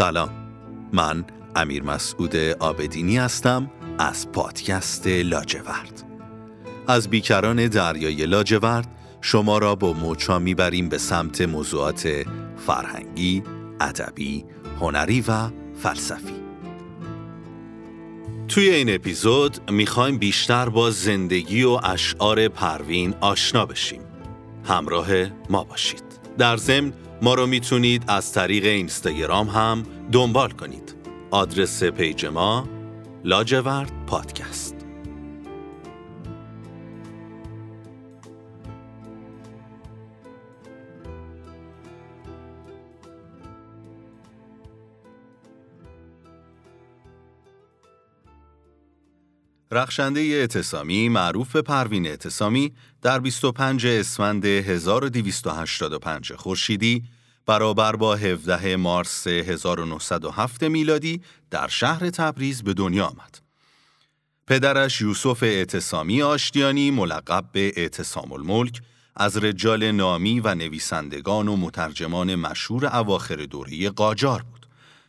سلام. من امیر مسعود آبدینی هستم از پادکست لاجورد. از بیکران دریای لاجورد شما را با موچا می‌بریم به سمت موضوعات فرهنگی، ادبی، هنری و فلسفی. توی این اپیزود می‌خوایم بیشتر با زندگی و اشعار پروین آشنا بشیم. همراه ما باشید. در ضمن ما رو می‌تونید از طریق اینستاگرام هم دنبال کنید. آدرس پیج ما لاجورد پادکست رخشنده اعتصامی معروف به پروین اعتصامی در 25 اسفند 1285 خورشیدی برابر با 17 مارس 1907 میلادی در شهر تبریز به دنیا آمد. پدرش یوسف اعتصامی آشتیانی ملقب به اعتصام الملک از رجال نامی و نویسندگان و مترجمان مشهور اواخر دوره قاجار بود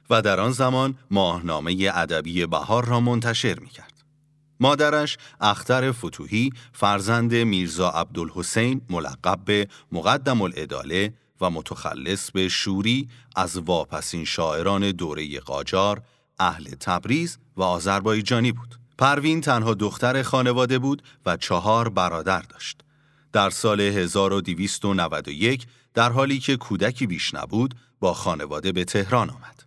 و در آن زمان ماهنامه ادبی بهار را منتشر می‌کرد. مادرش اختر فتوهی فرزند میرزا عبدالحسین ملقب به مقدم العداله و متخلص به شوری از واپسین شاعران دوره قاجار، اهل تبریز و آذربایجانی بود. پروین تنها دختر خانواده بود و چهار برادر داشت. در سال 1291 در حالی که کودکی بیش نبود با خانواده به تهران آمد.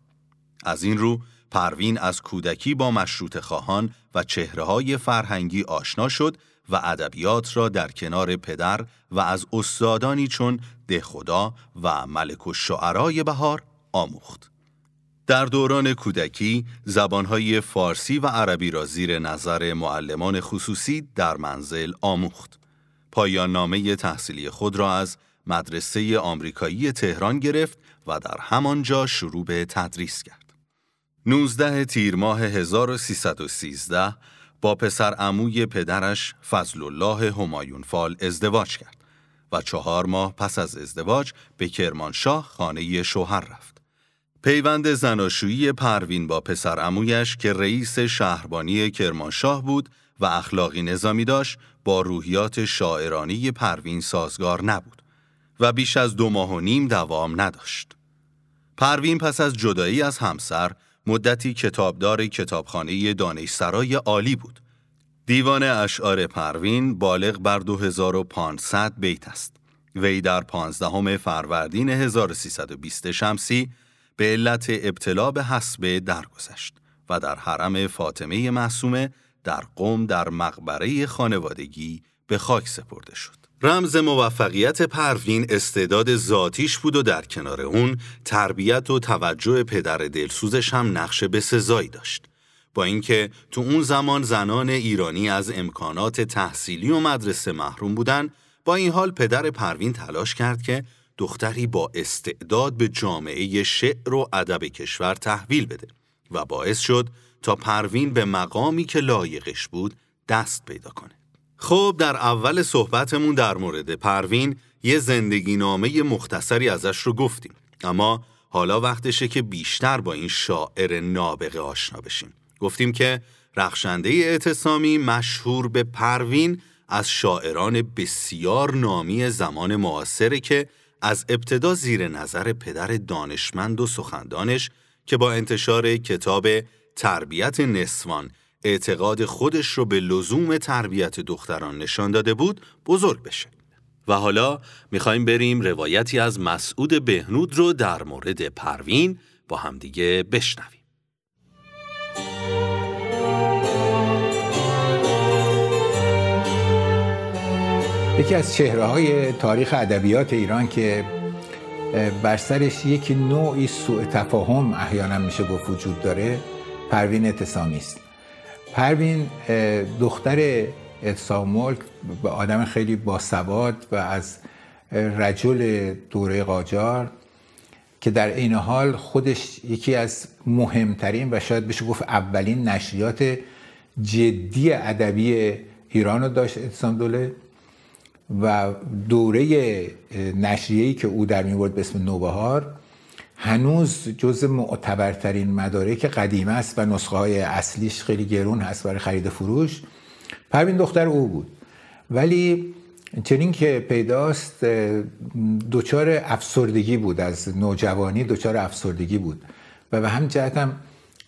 از این رو پروین از کودکی با مشروط خواهان و چهره های فرهنگی آشنا شد و ادبیات را در کنار پدر و از استادانی چون دهخدا و ملک و شعرای بهار آموخت. در دوران کودکی زبانهای فارسی و عربی را زیر نظر معلمان خصوصی در منزل آموخت. پایان نامه تحصیلی خود را از مدرسه آمریکایی تهران گرفت و در همانجا شروع به تدریس کرد. 19 تیر ماه 1313 با پسر عموی پدرش فضل الله همایون فال ازدواج کرد و چهار ماه پس از ازدواج به کرمانشاه خانه شوهر رفت. پیوند زناشویی پروین با پسر عمویش که رئیس شهربانی کرمانشاه بود و اخلاقی نظامی داشت با روحیات شاعرانی پروین سازگار نبود و بیش از دو ماه و نیم دوام نداشت. پروین پس از جدایی از همسر مدتی کتابدار کتابخانه دانشسرای عالی بود. دیوان اشعار پروین بالغ بر 2500 بیت است. وی در 15 فروردین 1320 شمسی به علت ابتلا به حسبه درگذشت و در حرم فاطمه معصومه در قم در مقبره خانوادگی به خاک سپرده شد. رمز موفقیت پروین استعداد ذاتیش بود و در کنار اون تربیت و توجه پدر دلسوزش هم نقش به سزایی داشت. با اینکه تو اون زمان زنان ایرانی از امکانات تحصیلی و مدرسه محروم بودن با این حال پدر پروین تلاش کرد که دختری با استعداد به جامعه شعر و ادب کشور تحویل بده و باعث شد تا پروین به مقامی که لایقش بود دست پیدا کنه. خب در اول صحبتمون در مورد پروین یه زندگی نامه مختصری ازش رو گفتیم. اما حالا وقتشه که بیشتر با این شاعر نابغه آشنا بشیم. گفتیم که رخشنده اعتصامی مشهور به پروین از شاعران بسیار نامی زمان معاصره که از ابتدا زیر نظر پدر دانشمند و سخندانش که با انتشار کتاب تربیت نسوان اعتقاد خودش رو به لزوم تربیت دختران نشان داده بود بزرگ بشه. و حالا می‌خوایم بریم روایتی از مسعود بهنود رو در مورد پروین با همدیگه بشنویم. یکی از چهره های تاریخ ادبیات ایران که بر سرش یک نوعی سوء تفاهم احیانا میشه گفت وجود داره پروین اتسامی است پروین دختر ملک به آدم خیلی باسواد و از رجل دوره قاجار که در این حال خودش یکی از مهمترین و شاید بشه گفت اولین نشریات جدی ادبی ایران رو داشت اتسام دوله و دوره نشریه‌ای که او در میورد به اسم نوبهار. هنوز جز معتبرترین مدارک قدیمه است و نسخه های اصلیش خیلی گرون هست برای خرید فروش. پروین دختر او بود. ولی چنین که پیداست دچار افسردگی بود از نوجوانی دچار افسردگی بود. و به هم جهت هم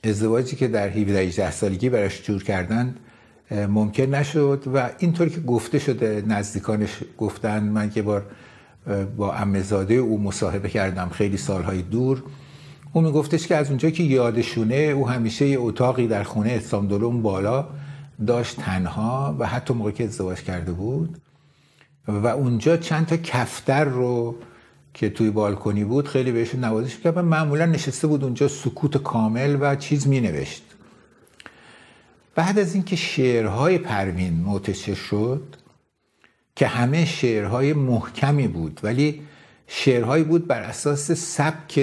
ازدواجی که در 17 سالگی براش جور کردن ممکن نشد. و اینطور که گفته شده نزدیکانش گفتن من یه بار با امزاده او مصاحبه کردم خیلی سالهای دور. او میگفتش که از اونجا که یادشونه او همیشه یه اتاقی در خونه اسلام بالا داشت تنها و حتی موقع که ازدواج کرده بود. و اونجا چند تا کفتر رو که توی بالکنی بود خیلی بهشون نوازش کرد و معمولا نشسته بود اونجا سکوت کامل و چیز می نوشت بعد از اینکه شعرهای پروین منتشر شد که همه شعرهای محکمی بود ولی شعرهایی بود بر اساس سبک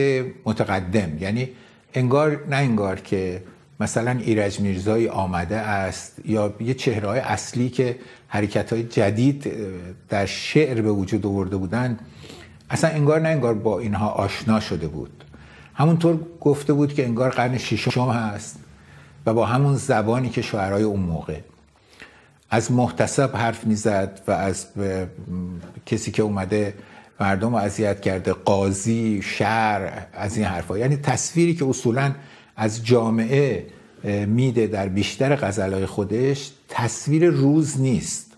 متقدم. یعنی انگار نه انگار که مثلا ایرج میرزایی آمده است یا یه چهرهای اصلی که حرکت های جدید در شعر به وجود آورده بودن اصلا انگار نه انگار با اینها آشنا شده بود. همونطور گفته بود که انگار قرن ششم هست و با همون زبانی که شعرهای اون موقع. از محتسب حرف می‌زد و از کسی که اومده مردم رو اذیت کرده قاضی شهر از این حرفا یعنی تصویری که اصولا از جامعه میده در بیشتر غزلهای خودش تصویر روز نیست.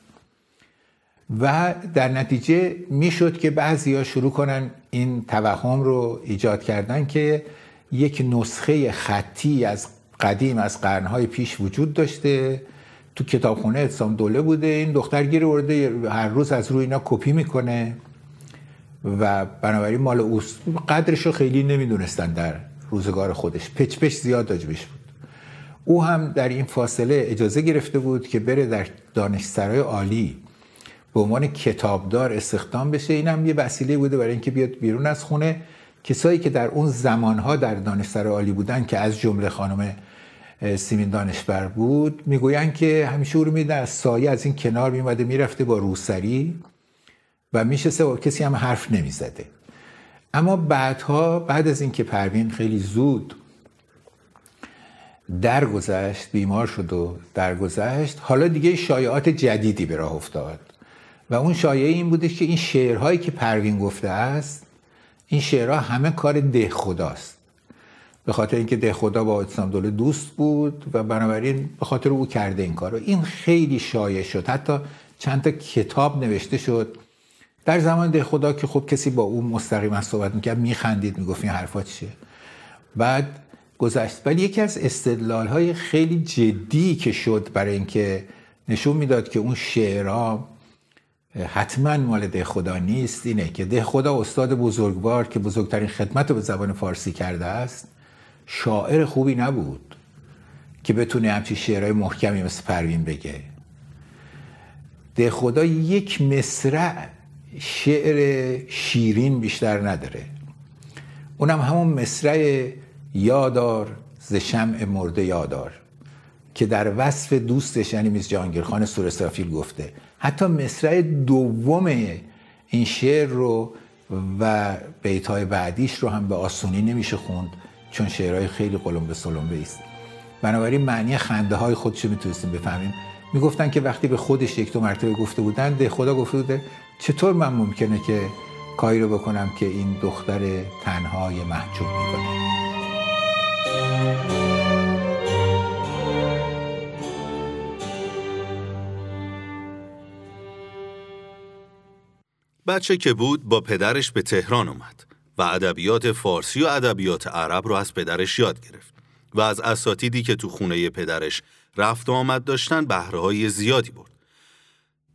و در نتیجه می‌شد که بعضی ها شروع کنن این توهم رو ایجاد کردن که یک نسخه خطی از قدیم از قرنهای پیش وجود داشته تو کتابخونه اتسام دوله بوده. این دختر گیر ورده هر روز از روی اینا کپی می‌کنه و بنابراین مال اوست قدرش رو خیلی نمی‌دونستن در روزگار خودش. پچ پچ زیاد داجبش بود. او هم در این فاصله اجازه گرفته بود که بره در دانشسرای عالی به عنوان کتابدار استخدام بشه. این هم یه وسیله بوده برای اینکه بیاد بیرون از خونه. کسایی که در اون زمانها در دانشسرای عالی بودن که از جمله خانم سیمین دانشبر بود می‌گویند که همیشه او رو میده از سایه از این کنار میمده می‌رفته با روسری و میشسته و کسی هم حرف نمی‌زده. اما بعدها بعد از اینکه پروین خیلی زود درگذشت بیمار شد و درگذشت حالا دیگه شایعات جدیدی به راه افتاد. و اون شایعه این بودش که این شعرهایی که پروین گفته است این شعرها همه کار ده خداست به خاطر اینکه ده خدا با اسلام دوله دوست بود و بنابراین به خاطر او کرده این کار این خیلی شایع شد. حتی چند تا کتاب نوشته شد. در زمان ده خدا که خب کسی با او مستقیما صحبت می‌کرد میخندید می‌گفت این حرفات چیه؟ بعد گذشت. ولی یکی از استدلال های خیلی جدی که شد برای اینکه نشون می‌داد که اون شعرها حتما مال ده خدا نیست اینه که ده خدا استاد بزرگوار که بزرگترین خدمت رو به زبان فارسی کرده است. شاعر خوبی نبود که بتونه همچی شعرهای محکمی مثل پروین بگه. ده خدا یک مصرع شعر شیرین بیشتر نداره. اونم همون مصرع یادار ز شمع مرده یادار که در وصف دوستش یعنی میز جهانگیرخان سورسافیل گفته. حتی مصرع دوم این شعر رو و بیتهای بعدیش رو هم به آسونی نمیشه خوند. چون شعرهای خیلی قلم به سلم است. بنابراین معنی خنده های خودش رو می‌تونستیم بفهمیم. می‌گفتن که وقتی به خودش یک دو مرتبه گفته بودن ده خدا گفته بوده چطور من ممکنه که کاری رو بکنم که این دختر تنهای محجوب می‌کنه؟ بچه که بود با پدرش به تهران اومد. و ادبیات فارسی و ادبیات عرب رو از پدرش یاد گرفت و از اساتیدی که تو خونه پدرش رفت و آمد داشتن بهره زیادی برد.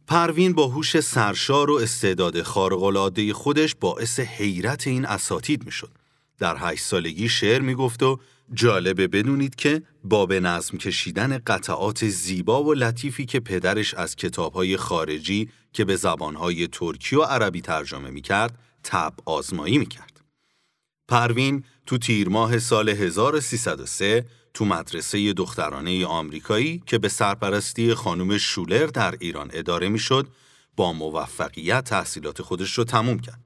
پروین با هوش سرشار و استعداد خارق‌العاده خودش باعث حیرت این اساتید می‌شد. در هشت سالگی شعر می‌گفت و جالبه بدونید که با به نظم کشیدن قطعات زیبا و لطیفی که پدرش از کتابهای خارجی که به زبانهای ترکی و عربی ترجمه می‌کرد تب آزمایی می‌کرد. پروین تو تیر ماه سال 1303 تو مدرسه دخترانه آمریکایی که به سرپرستی خانم شولر در ایران اداره می‌شد با موفقیت تحصیلات خودش رو تموم کرد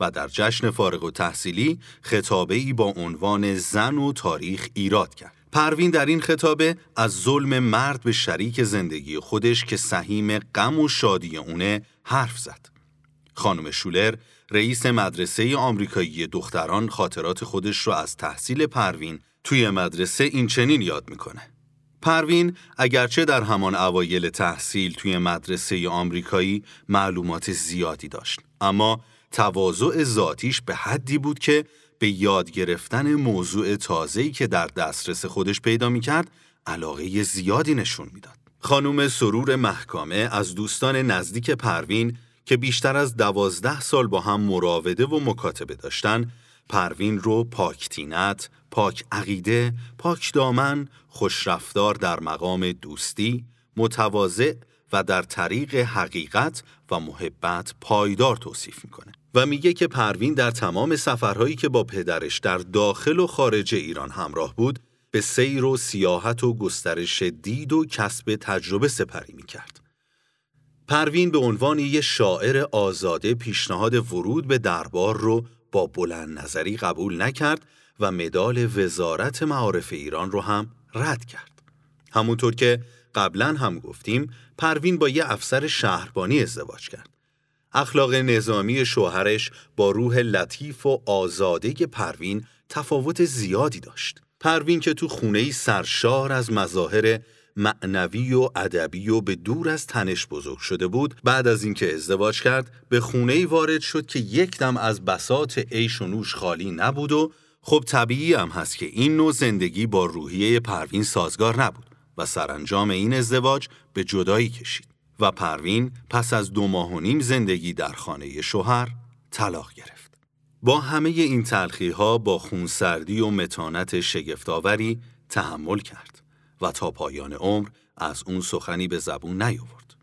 و در جشن فارغ و تحصیلی خطابه ای با عنوان زن و تاریخ ایراد کرد. پروین در این خطابه از ظلم مرد به شریک زندگی خودش که سهیم غم و شادی اونه حرف زد. خانم شولر رئیس مدرسه آمریکایی دختران خاطرات خودش را از تحصیل پروین توی مدرسه این چنین یاد می‌کنه. پروین اگرچه در همان اوایل تحصیل توی مدرسه آمریکایی معلومات زیادی داشت اما تواضع ذاتیش به حدی بود که به یاد گرفتن موضوع تازه‌ای که در دسترس خودش پیدا می‌کرد علاقه زیادی نشون می‌داد. خانم سرور محکامه از دوستان نزدیک پروین که بیشتر از دوازده سال با هم مراوده و مکاتبه داشتن پروین رو پاک‌طینت، پاک عقیده، پاک دامن، خوشرفتار در مقام دوستی، متواضع و در طریق حقیقت و محبت پایدار توصیف می‌کنه و میگه که پروین در تمام سفرهایی که با پدرش در داخل و خارج ایران همراه بود به سیر و سیاحت و گسترش دید و کسب تجربه سپری می‌کرد. پروین به عنوان یه شاعر آزاده پیشنهاد ورود به دربار رو با بلند نظری قبول نکرد و مدال وزارت معارف ایران رو هم رد کرد. همونطور که قبلا هم گفتیم پروین با یه افسر شهربانی ازدواج کرد. اخلاق نظامی شوهرش با روح لطیف و آزاده پروین تفاوت زیادی داشت. پروین که تو خونه سرشار از مظاهر معنوی و ادبی و به دور از تنش بزرگ شده بود بعد از اینکه ازدواج کرد به خونه ای وارد شد که یک دم از بسات عیش و نوش خالی نبود و خب طبیعی هم هست که این نوع زندگی با روحیه پروین سازگار نبود و سرانجام این ازدواج به جدایی کشید و پروین پس از دو ماه و نیم زندگی در خانه شوهر طلاق گرفت. با همه این تلخی ها با خونسردی و متانت شگفتآوری تحمل کرد و تا پایان عمر از اون سخنی به زبون نیاورد.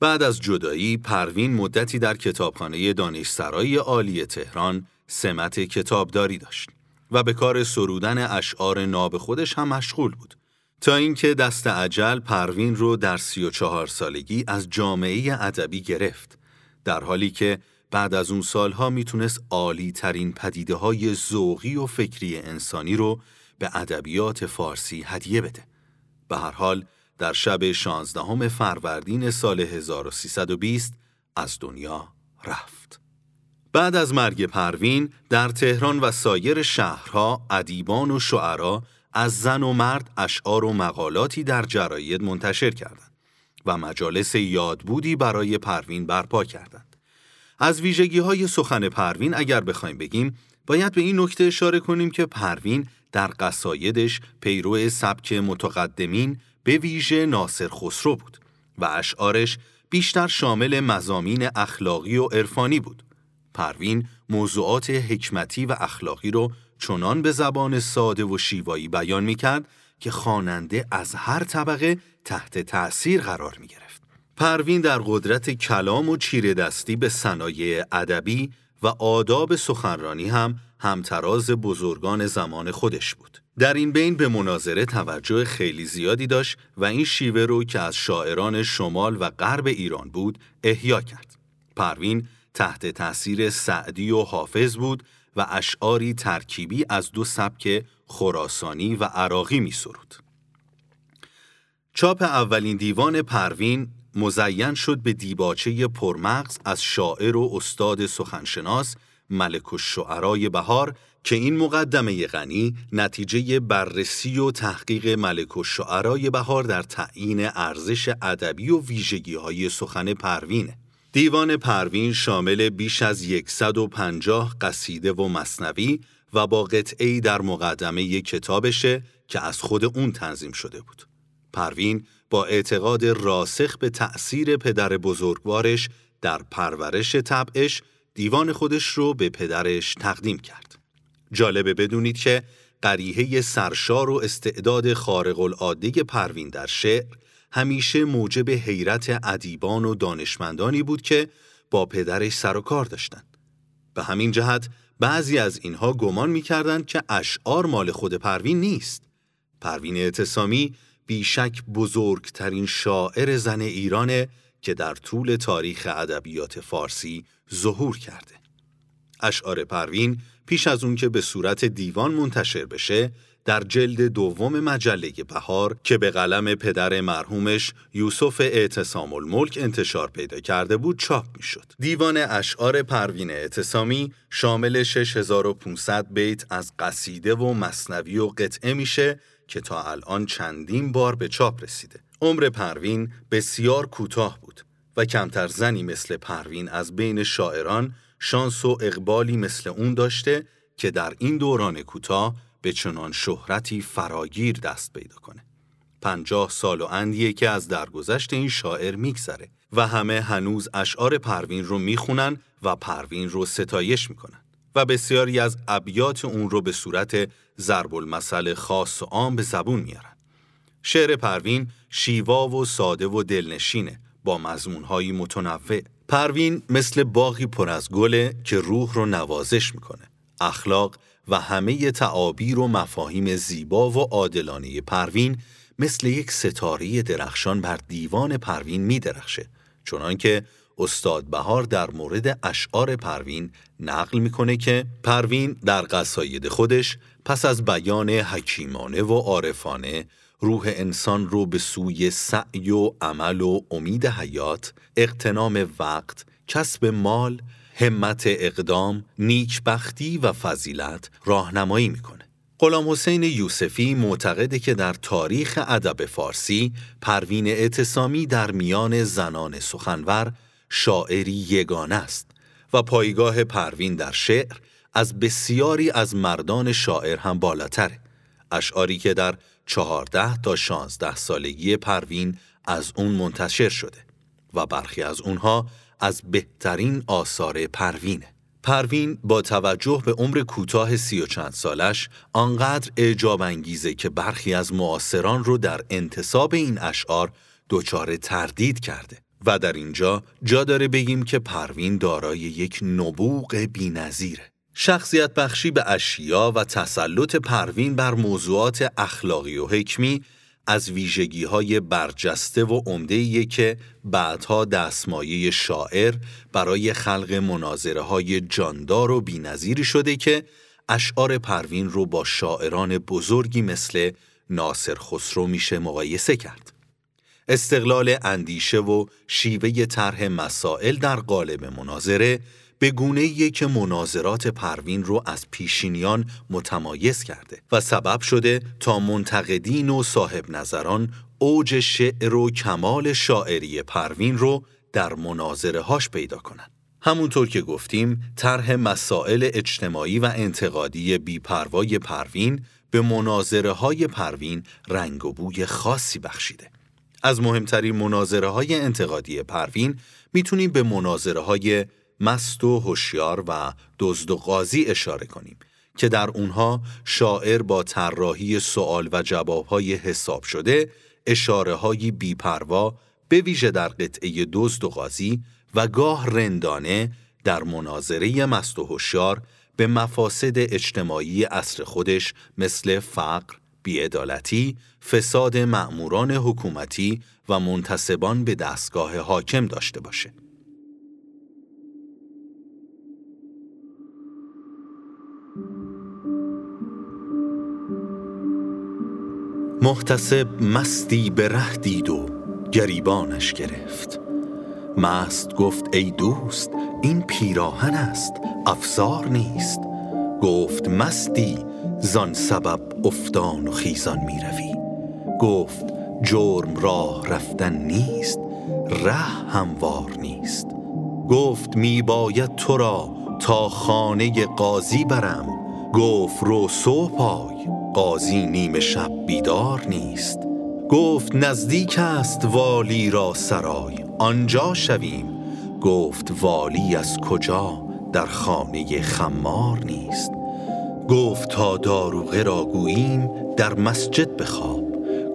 بعد از جدایی پروین مدتی در کتابخانه دانشسرای عالی تهران سمت کتابداری داشت و به کار سرودن اشعار ناب خودش هم مشغول بود تا اینکه دست عجل پروین رو در سی و چهار سالگی از جامعه ادبی گرفت در حالی که بعد از اون سالها می‌تونست عالی ترین پدیده های ذوقی و فکری انسانی رو به ادبیات فارسی هدیه بده. به هر حال در شب 16 فروردین سال 1320 از دنیا رفت. بعد از مرگ پروین در تهران و سایر شهرها ادیبان و شعرا از زن و مرد اشعار و مقالاتی در جراید منتشر کردند و مجالس یادبودی برای پروین برپا کردند. از ویژگی های سخن پروین اگر بخوایم بگیم باید به این نکته اشاره کنیم که پروین در قصایدش پیرو سبک متقدمین به ویژه ناصر خسرو بود و اشعارش بیشتر شامل مزامین اخلاقی و عرفانی بود. پروین موضوعات حکمتی و اخلاقی رو چنان به زبان ساده و شیوایی بیان می کرد که خواننده از هر طبقه تحت تأثیر قرار می گرفت. پروین در قدرت کلام و چیره دستی به صنایع ادبی و آداب سخنرانی هم همتراز بزرگان زمان خودش بود. در این بین به مناظره توجه خیلی زیادی داشت و این شیوه رو که از شاعران شمال و غرب ایران بود احیا کرد. پروین تحت تأثیر سعدی و حافظ بود و اشعاری ترکیبی از دو سبک خراسانی و عراقی می سرود. چاپ اولین دیوان پروین مزین شد به دیباچه پرمغز از شاعر و استاد سخنشناس ملک الشعرای بهار که این مقدمه غنی نتیجه بررسی و تحقیق ملک الشعرای بهار در تعیین ارزش ادبی و ویژگی های سخن پروینه. دیوان پروین شامل بیش از 150 قصیده و مصنوی و با قطعی در مقدمه کتابشه که از خود اون تنظیم شده بود. پروین با اعتقاد راسخ به تأثیر پدر بزرگوارش در پرورش طبعش دیوان خودش رو به پدرش تقدیم کرد. جالبه بدونید که قریحه سرشار و استعداد خارق العاده پروین در شعر همیشه موجب حیرت ادیبان و دانشمندانی بود که با پدرش سر و کار داشتند. به همین جهت بعضی از اینها گمان می‌کردند که اشعار مال خود پروین نیست. پروین اعتصامی بیشک بزرگترین شاعر زن ایرانه که در طول تاریخ ادبیات فارسی ظهور کرده. اشعار پروین پیش از اون که به صورت دیوان منتشر بشه در جلد دوم مجله بهار که به قلم پدر مرحومش یوسف اعتصام الملک انتشار پیدا کرده بود چاپ می شد. دیوان اشعار پروین اعتصامی شامل 6500 بیت از قصیده و مصنوی و قطعه میشه که تا الان چندین بار به چاپ رسیده. عمر پروین بسیار کوتاه بود و کمتر زنی مثل پروین از بین شاعران شانس و اقبالی مثل اون داشته که در این دوران کوتاه به چنان شهرتی فراگیر دست پیدا کنه. پنجاه سال و اندیه که از درگذشت این شاعر میگذره و همه هنوز اشعار پروین رو می‌خونن و پروین رو ستایش می‌کنن و بسیاری از ابیات اون رو به صورت ضرب المثل خاص و عام به زبون میارن. شعر پروین شیوا و ساده و دلنشینه با مضمونهایی متنوع. پروین مثل باغی پر از گله که روح رو نوازش می‌کنه. اخلاق و همه تعابیر و مفاهیم زیبا و عادلانه پروین مثل یک ستاره درخشان بر دیوان پروین می درخشه چنانکه استاد بهار در مورد اشعار پروین نقل می‌کنه که پروین در قصاید خودش پس از بیان حکیمانه و عارفانه روح انسان رو به سوی سعی و عمل و امید حیات، اقتنام وقت، کسب مال، همت اقدام، نیکبختی و فضیلت راهنمایی می‌کنه. غلام حسین یوسفی معتقده که در تاریخ ادب فارسی پروین اعتصامی در میان زنان سخنور شاعری یگانه است و پایگاه پروین در شعر از بسیاری از مردان شاعر هم بالاتره. اشعاری که در چهارده تا شانزده سالگی پروین از اون منتشر شده و برخی از اونها از بهترین آثار پروینه. پروین با توجه به عمر کوتاه سی و چند سالش آنقدر اعجاب انگیزه که برخی از معاصران رو در انتساب این اشعار دچار تردید کرده و در اینجا جا داره بگیم که پروین دارای یک نبوغ بینظیره. شخصیت بخشی به اشیا و تسلط پروین بر موضوعات اخلاقی و حکمی از ویژگی های برجسته و عمده که بعدها دستمایه شاعر برای خلق مناظره های جاندار و بینظیری شده که اشعار پروین رو با شاعران بزرگی مثل ناصر خسرو میشه مقایسه کرد. استقلال اندیشه و شیوه طرح مسائل در قالب مناظره به گونه که مناظرات پروین رو از پیشینیان متمایز کرده و سبب شده تا منتقدین و صاحب نظران اوج شعر و کمال شاعری پروین رو در مناظره هاش پیدا کنند. همونطور که گفتیم طرح مسائل اجتماعی و انتقادی بیپروای پروین به مناظره های پروین رنگ و بوی خاصی بخشیده. از مهمترین مناظره های انتقادی پروین می‌تونیم به مناظره های مست و هوشیار و دزد و قاضی اشاره کنیم که در اونها شاعر با طراحی سوال و جوابهای حساب شده اشاره های بیپروا به ویژه در قطعه دزد و قاضی و گاه رندانه در مناظره مست و هوشیار به مفاسد اجتماعی اصر خودش مثل فقر، بیعدالتی، فساد مأموران حکومتی و منتصبان به دستگاه حاکم داشته باشه. محتسب مستی به ره دید و گریبانش گرفت مست گفت ای دوست این پیراهن است افزار نیست گفت مستی زان سبب افتان و خیزان می روی. گفت جرم راه رفتن نیست ره هموار نیست. گفت می باید تو را تا خانه قاضی برم. گفت رو صبح پای قاضی نیم شب بیدار نیست. گفت نزدیک است والی را سرای آنجا شویم. گفت والی از کجا در خانه خمار نیست. گفت تا داروغه را گوییم در مسجد بخواب.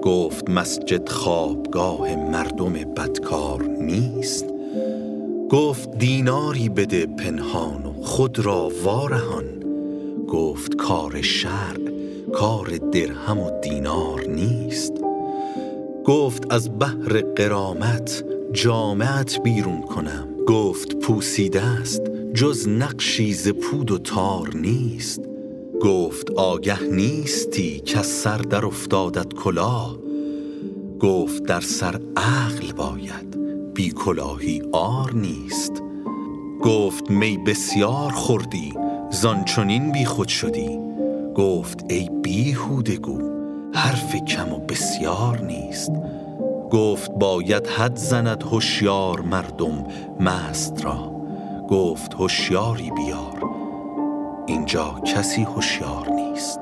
گفت مسجد خوابگاه مردم بدکار نیست. گفت دیناری بده پنهان و خود را وارهان. گفت کار شرع کار درهم و دینار نیست. گفت از بحر قرامت جامعت بیرون کنم. گفت پوسیده است جز نقشی ز پود و تار نیست. گفت آگه نیستی که سر در افتادت کلاه. گفت در سر عقل باید بی کلاهی آر نیست. گفت می بسیار خوردی زان چنین بی خود شدی. گفت ای بیهوده گو حرف کم و بسیار نیست. گفت باید حد زند هوشیار مردم مست را. گفت هوشیاری بیار. اینجا کسی هوشیار نیست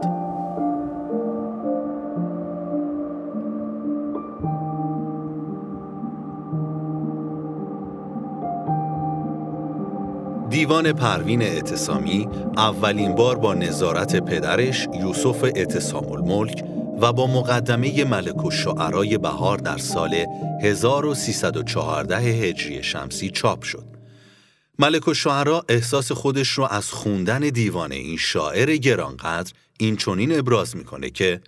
دیوان پروین اعتصامی اولین بار با نظارت پدرش یوسف اعتصام الملک و با مقدمه ملک و شعرای بهار در سال 1314 هجری شمسی چاپ شد. ملک و شعرا احساس خودش رو از خوندن دیوان این شاعر گرانقدر این چونین ابراز می‌کنه که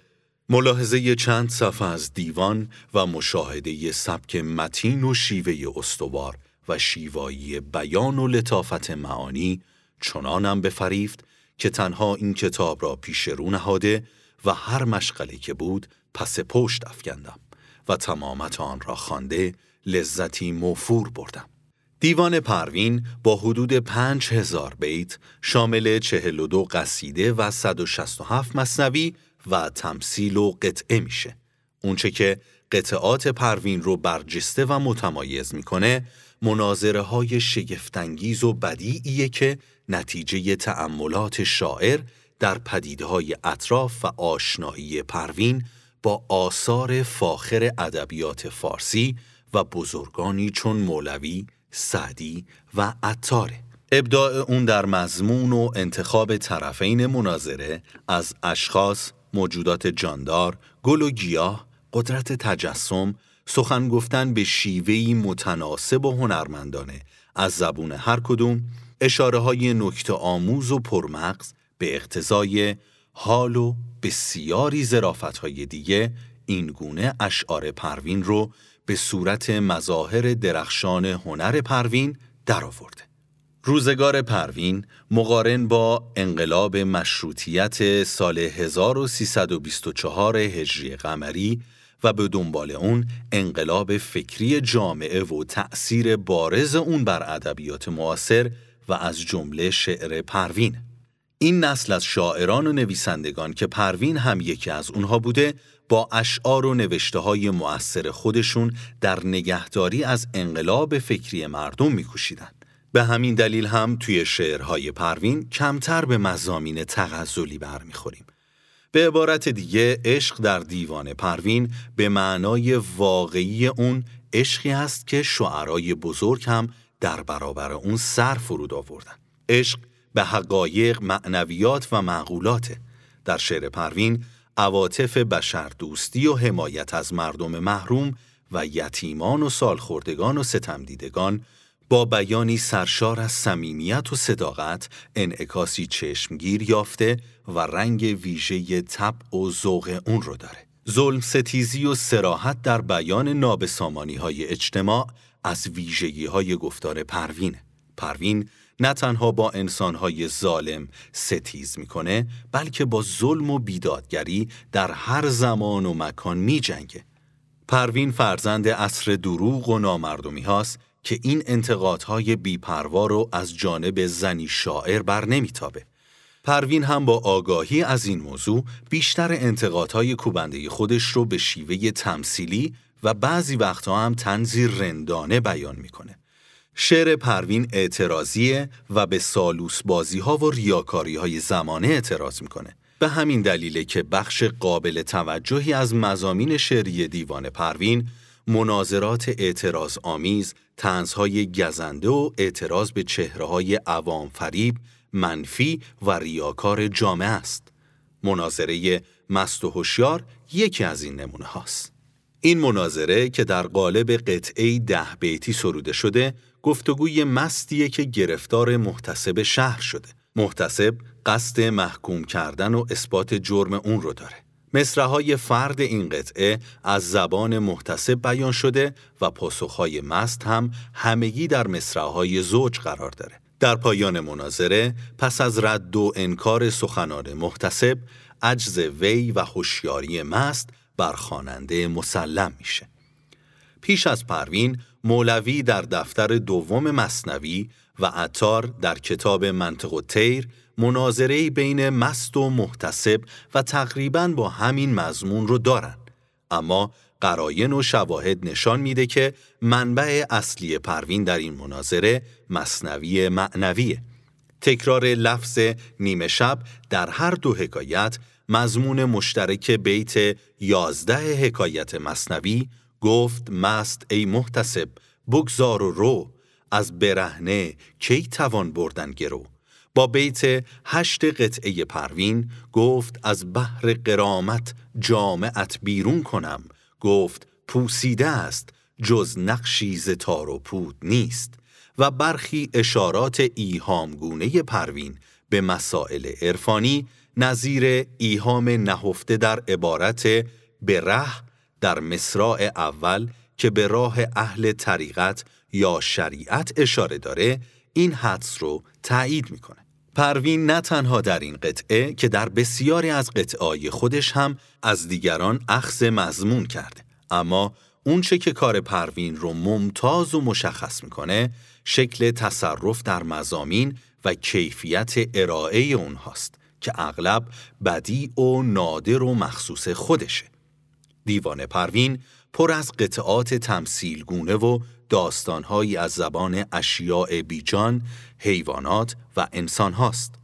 ملاحظه چند صفحه از دیوان و مشاهده سبک متین و شیوه استوار و شیوایی بیان و لطافت معانی چنانم بفریفت که تنها این کتاب را پیش رو نهاده و هر مشغله که بود پس پشت افکندم و تمامت آن را خوانده لذتی موفور بردم. دیوان پروین با حدود پنج هزار بیت شامل چهل و دو قصیده و 167 مصنوی و تمثیل و قطعه میشه. اونچه که قطعات پروین رو برجسته و متمایز می‌کنه مناظره های شگفتانگیز و بدیعیه که نتیجه تأملات شاعر در پدیده های اطراف و آشنایی پروین با آثار فاخر ادبیات فارسی و بزرگانی چون مولوی، سعدی و عطاره. ابداع اون در مضمون و انتخاب طرفین مناظره از اشخاص، موجودات جاندار، گل و گیاه، قدرت تجسم، سخن گفتن به شیوهی متناسب و هنرمندانه از زبون هر کدوم، اشاره های نکته آموز و پرمغز به اقتضای حال و بسیاری زرافت های دیگه این گونه اشعار پروین رو به صورت مظاهر درخشان هنر پروین درآورده. روزگار پروین مقارن با انقلاب مشروطیت سال 1324 هجری قمری و به دنبال اون انقلاب فکری جامعه و تأثیر بارز اون بر ادبیات معاصر و از جمله شعر پروین این نسل از شاعران و نویسندگان که پروین هم یکی از اونها بوده با اشعار و نوشته های مؤثر خودشون در نگهداری از انقلاب فکری مردم میکوشیدند. به همین دلیل هم توی شعرهای پروین کمتر به مزامین تغزلی برمیخوریم. به عبارت دیگه عشق در دیوان پروین به معنای واقعی اون عشقی است که شعرای بزرگ هم در برابر اون سر فرود آوردن. عشق به حقایق، معنویات و معقولات در شعر پروین عواطف بشردوستی و حمایت از مردم محروم و یتیمان و سالخوردگان و ستمدیدگان با بیانی سرشار از صمیمیت و صداقت انعکاسی چشمگیر یافته و رنگ ویژه طبع و ذوق اون رو داره. ظلم ستیزی و صراحت در بیان نابسامانی های اجتماع از ویژگی های گفتار پروین. پروین نه تنها با انسانهای ظالم ستیز می‌کنه بلکه با ظلم و بیدادگری در هر زمان و مکان می جنگه. پروین فرزند عصر دروغ و نامردمی هاست که این انتقادهای بیپروا رو از جانب زنی شاعر بر نمیتابه. پروین هم با آگاهی از این موضوع بیشتر انتقادهای کوبنده خودش رو به شیوه تمثیلی و بعضی وقتها هم تنزی رندانه بیان می‌کنه. شعر پروین اعتراضیه و به سالوس بازی ها و ریاکاری های زمانه اعتراض می‌کنه. به همین دلیله که بخش قابل توجهی از مزامین شعری دیوان پروین مناظرات اعتراض آمیز، تنزهای گزنده و اعتراض به چهره های عوام فریب، منفی و ریاکار جامعه است. مناظره مست و هوشیار یکی از این نمونه هاست. این مناظره که در قالب قطعه ده بیتی سروده شده گفتگوی مستیه که گرفتار محتسب شهر شده. محتسب قصد محکوم کردن و اثبات جرم اون رو داره. مصرهای فرد این قطعه از زبان محتسب بیان شده و پاسخهای مست هم همگی در مصرهای زوج قرار داره. در پایان مناظره پس از رد و انکار سخنان محتسب عجز وی و هوشیاری مست بر خواننده مسلم میشه. پیش از پروین مولوی در دفتر دوم مصنوی و عطار در کتاب منطق و تیر مناظره بین مست و محتسب و تقریبا با همین مضمون رو دارن. اما قراین و شواهد نشان میده که منبع اصلی پروین در این مناظره مصنوی معنویه. تکرار لفظ نیمه شب در هر دو حکایت مضمون مشترک بیت یازده حکایت مصنوی گفت مست ای محتسب بگذار و رو از برهنه کی توان بردن گرو؟ با بیت هشت قطعه پروین گفت از بحر قرامت جامعت بیرون کنم. گفت پوسیده است جز نقشی ز و پود نیست. و برخی اشارات ایهامگونه پروین به مسائل عرفانی نظیر ایهام نهفته در عبارت به ره در مصراع اول که به راه اهل طریقت یا شریعت اشاره داره این حدس رو تایید می‌کنه. پروین نه تنها در این قطعه که در بسیاری از قطعای خودش هم از دیگران اخذ مضمون کرده اما اونچه که کار پروین رو ممتاز و مشخص می‌کنه شکل تصرف در مزامین و کیفیت ارائه اونهاست که اغلب بدی و نادر و مخصوص خودشه. دیوان پروین پر از قطعات تمثیل گونه و داستانهایی از زبان اشیاء بیجان، حیوانات و انسان هاست.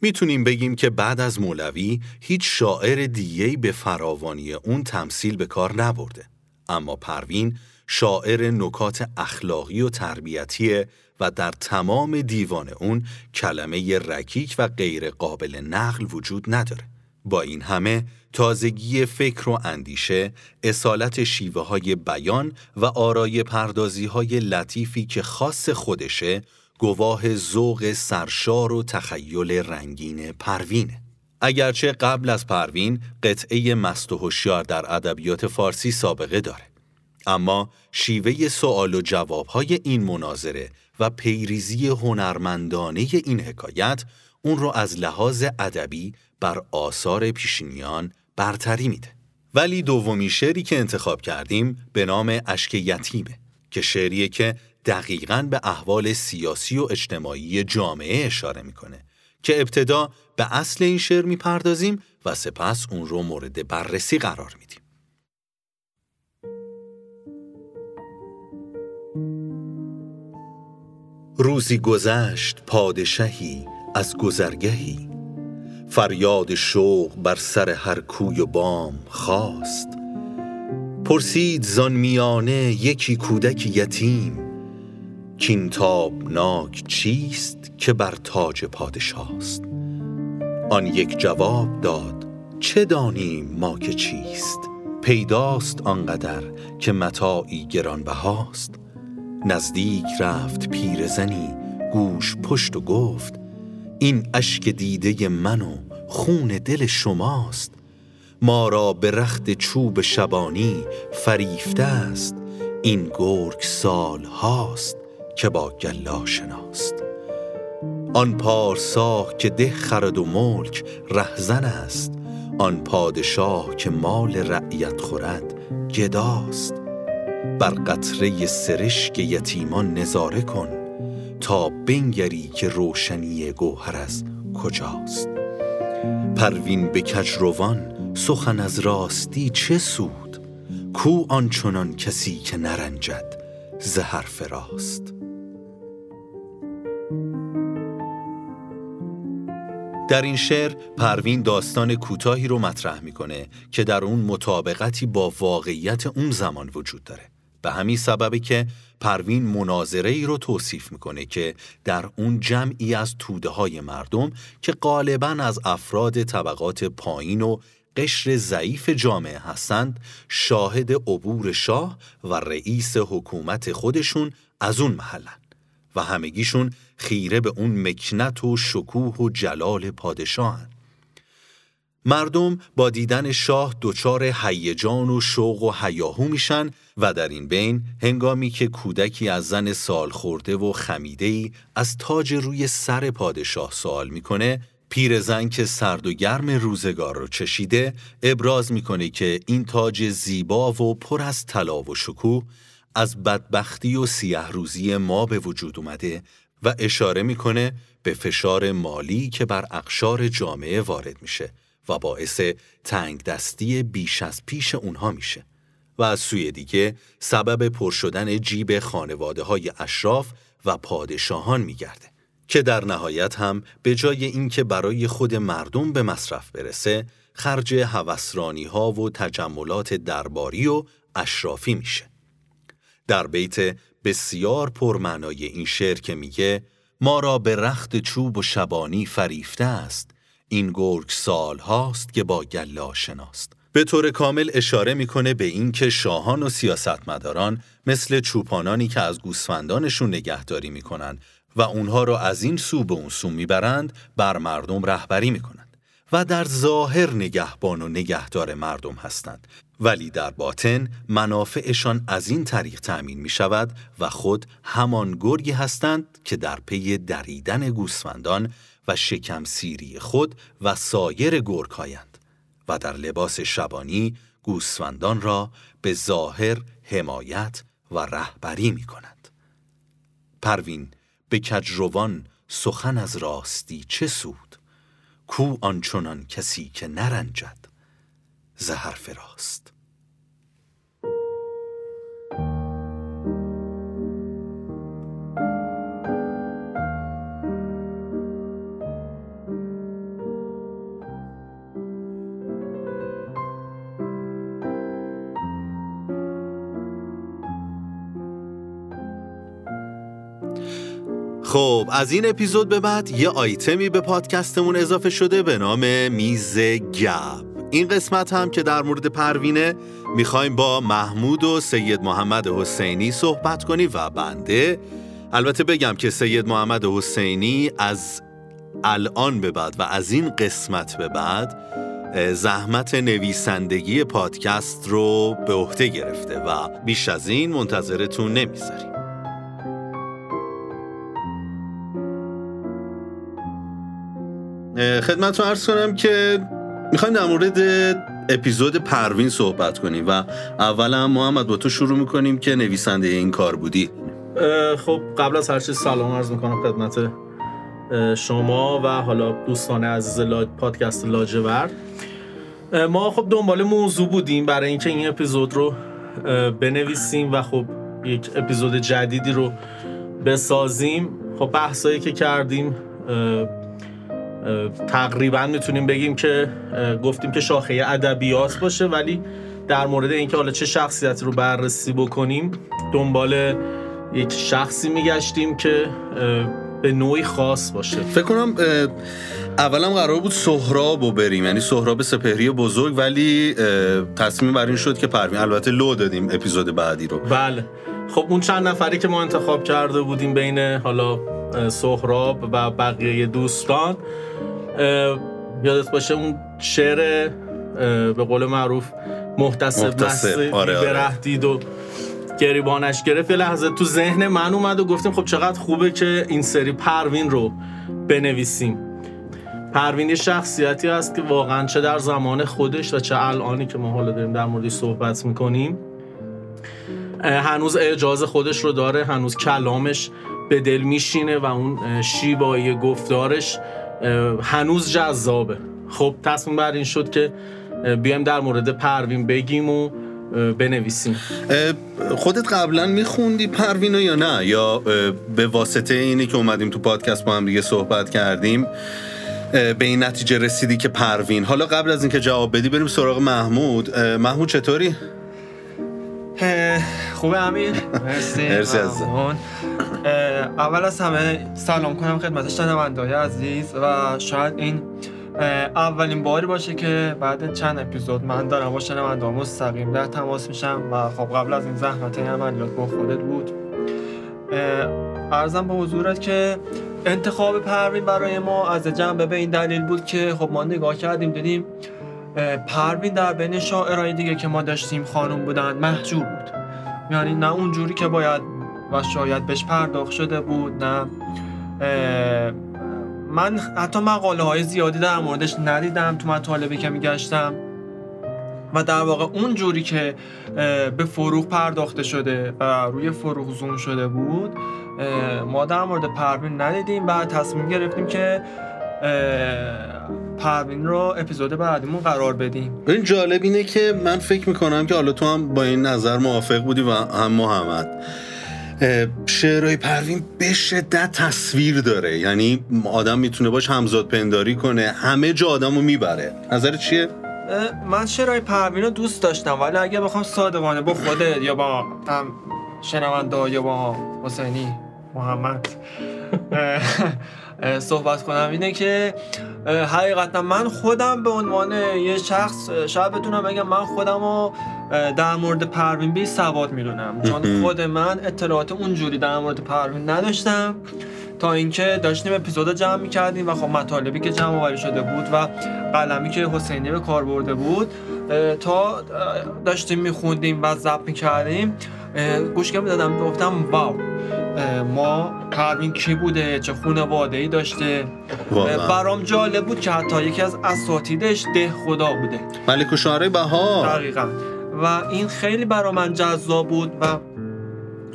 می‌تونیم بگیم که بعد از مولوی هیچ شاعر دیگهی به فراوانی اون تمثیل به کار نبرده. اما پروین شاعر نکات اخلاقی و تربیتیه و در تمام دیوان اون کلمه رکیک و غیر قابل نقل وجود نداره. با این همه تازگی فکر و اندیشه، اصالت شیوه های بیان و آرای پردازی های لطیفی که خاص خودشه گواه ذوق سرشار و تخیل رنگین پروینه. اگرچه قبل از پروین قطعه مست و هوشیار در ادبیات فارسی سابقه داره. اما شیوه سوال و جوابهای این مناظره و پیریزی هنرمندانه این حکایت اون رو از لحاظ ادبی بر آثار پیشینیان برتری میده. ولی دومی شعری که انتخاب کردیم به نام اشک یتیمه که شعریه که دقیقاً به احوال سیاسی و اجتماعی جامعه اشاره می‌کنه که ابتدا به اصل این شعر می‌پردازیم و سپس اون رو مورد بررسی قرار میدیم. روزی گذشت پادشهی از گذرگهی. فریاد شوق بر سر هر کوی و بام خواست پرسید زان میانه یکی کودک یتیم کین تابناک چیست که بر تاج پادشاست؟ آن یک جواب داد چه دانیم ما که چیست؟ پیداست آنقدر که متاعی گرانبهاست. نزدیک رفت پیرزنی گوش پشت و گفت این اشک دیده من و خون دل شماست. ما را به رخت چوب شبانی فریفته است. این گرگ سال هاست که با گلا شناست آن پارسا که ده خرد و ملک رهزن است. آن پادشاه که مال رعیت خورد گداست. بر قطره سرشک یتیمان نظاره کن. تا بنگری که روشنی گوهر از کجاست؟ پروین به کجروان سخن از راستی چه سود؟ کو آنچنان کسی که نرنجد زهر فراست در این شعر پروین داستان کوتاهی رو مطرح می‌کنه که در اون مطابقتی با واقعیت اون زمان وجود داره. به همین سببه که پروین مناظره ای رو توصیف می‌کنه که در اون جمعی از توده های مردم که غالبا از افراد طبقات پایین و قشر ضعیف جامعه هستند شاهد عبور شاه و رئیس حکومت خودشون از اون محلن و همگیشون خیره به اون مکنت و شکوه و جلال پادشاهن. مردم با دیدن شاه دچار هیجان و شوق و هیاهو میشن و در این بین هنگامی که کودکی از زن سال خورده و خمیده ای از تاج روی سر پادشاه سوال می‌کنه پیرزن که سرد و گرم روزگار رو چشیده ابراز می‌کنه که این تاج زیبا و پر از طلا و شکوه از بدبختی و سیه روزی ما به وجود اومده و اشاره می‌کنه به فشار مالی که بر اقشار جامعه وارد میشه و باعث تنگ دستی بیش از پیش اونها میشه. و از سوی دیگه سبب پر شدن جیب خانواده های اشراف و پادشاهان میگرده که در نهایت هم به جای اینکه برای خود مردم به مصرف برسه خرج هوسرانی ها و تجملات درباری و اشرافی میشه. در بیت بسیار پرمعنای این شعر که میگه ما را به رخت چوب و شبانی فریفته است این گرگ سال هاست که با گلا شناست به طور کامل اشاره می‌کنه به اینکه شاهان و سیاستمداران مثل چوپانانی که از گوسفندانشون نگهداری می‌کنن و اونها را از این سو به اون سو می‌برند بر مردم رهبری می‌کنند و در ظاهر نگهبان و نگهدار مردم هستند. ولی در باطن منافعشان از این طریق تأمین می شود و خود همان گرگی هستند که در پی دریدن گوسفندان و شکم سیری خود و سایر گرگهایند. و در لباس شبانی گوسفندان را به ظاهر حمایت و رهبری می کند. پروین به کجروان سخن از راستی چه سود کو آنچنان کسی که نرنجد زهر فراست خب از این اپیزود به بعد یه آیتمی به پادکستمون اضافه شده به نام میز گپ. این قسمت هم که در مورد پروینه می‌خوایم با محمود و سید محمد حسینی صحبت کنیم و بنده. البته بگم که سید محمد حسینی از الان به بعد و از این قسمت به بعد زحمت نویسندگی پادکست رو به عهده گرفته و بیش از این منتظرتون نمی‌ذاریم. خدمتتون ارز کنم که می‌خوایم در مورد اپیزود پروین صحبت کنیم و اولا محمد با تو شروع می‌کنیم که نویسنده این کار بودی. خب قبل از هر چیز سلام عرض می‌کنم خدمت شما و حالا دوستان عزیز لا... پادکست لاجورد. ما خب دنبال موضوع بودیم برای اینکه این اپیزود رو بنویسیم و خب یک اپیزود جدیدی رو بسازیم. خب بحثایی که کردیم تقریبا می‌تونیم بگیم که گفتیم که شاخه ادبیات باشه ولی در مورد اینکه حالا چه شخصیتی رو بررسی بکنیم دنبال یک شخصی میگشتیم که به نوعی خاص باشه. فکر کنم اولم قرار بود سهراب رو بریم یعنی سهراب سپهری بزرگ ولی تصمیم بر این شد که پروین البته لو دادیم اپیزود بعدی رو. بله. خب اون چند نفری که ما انتخاب کرده بودیم بین حالا سهراب و بقیه دوستان یادت باشه اون شعر به قول معروف محتسب, محتسب. آره آره. دید و گریبانش گرفت یه لحظه تو ذهن من اومد و گفتیم خب چقدر خوبه که این سری پروین رو بنویسیم پروین یه شخصیتی هست که واقعا چه در زمان خودش و چه الانی که ما حالا داریم در موردش صحبت می‌کنیم هنوز اجازه خودش رو داره هنوز کلامش به دل میشینه و اون شیبایی گفتارش هنوز جذابه. خب تصمیم بر این شد که بیایم در مورد پروین بگیم و بنویسیم. خودت قبلا میخوندی پروین یا نه؟ یا به واسطه اینی که اومدیم تو پادکست با هم دیگه صحبت کردیم به این نتیجه رسیدی که پروین. حالا قبل از اینکه جواب بدی بریم سراغ محمود. محمود چطوری؟ خوبه امیر؟ مرسی. مرسی اول از همه سلام کنم خدمت شنوندای عزیز و شاید این اولین باری باشه که بعد چند اپیزود من دارم با شنونده مستقیم در تماس میشم و خب قبل از این زحمت عملیات با خودت بود. ارزم به حضورت که انتخاب پروین برای ما از جنبه به این دلیل بود که خب ما نگاه کردیم دیدیم پروین در بین شاعرای دیگه که ما داشتیم خانم بودن محجوب بود. یعنی نه اونجوری که باید و شاید بهش پرداخت شده بود نه من حتی مقاله های زیادی در موردش ندیدم تو مطالبی که میگشتم. و در واقع اون جوری که به فروغ پرداخته شده و روی فروغ زوم شده بود ما در مورد پروین ندیدیم. بعد تصمیم گرفتیم که پروین رو اپیزود بعدیمون قرار بدیم. این جالب اینه که من فکر می‌کنم که حالا تو هم با این نظر موافق بودی و هم محمد. شعرهای پروین به شدت تصویر داره. یعنی آدم می‌تونه باش همزاد پنداری کنه همه جا آدم رو می‌بره. نظر چیه؟ من شعرهای پروین رو دوست داشتم ولی اگه بخوام صادقانه با خودت یا با شنونده یا با حسینی محمد. صحبت کنم. اینه که حقیقتا من خودم به عنوان یه شخص شاید بتونم بگم من خودم رو در مورد پروین بی سواد می‌دونم. چون خود من اطلاعات اونجوری در مورد پروین نداشتم تا اینکه داشتیم اپیزود جمع می‌کردیم و خب مطالبی که جمع آوری شده بود و قلمی که حسینی به کار برده بود تا داشتیم میخوندیم و ضبط می‌کردیم گوشگه می‌دادم گفتم واو ما پروین کی بوده؟ چه خانواده ای داشته برام جالب بود که حتی یکی از اساتیدش ده خدا بوده. ملک و شعره بها دقیقا. و این خیلی برا من جذاب بود و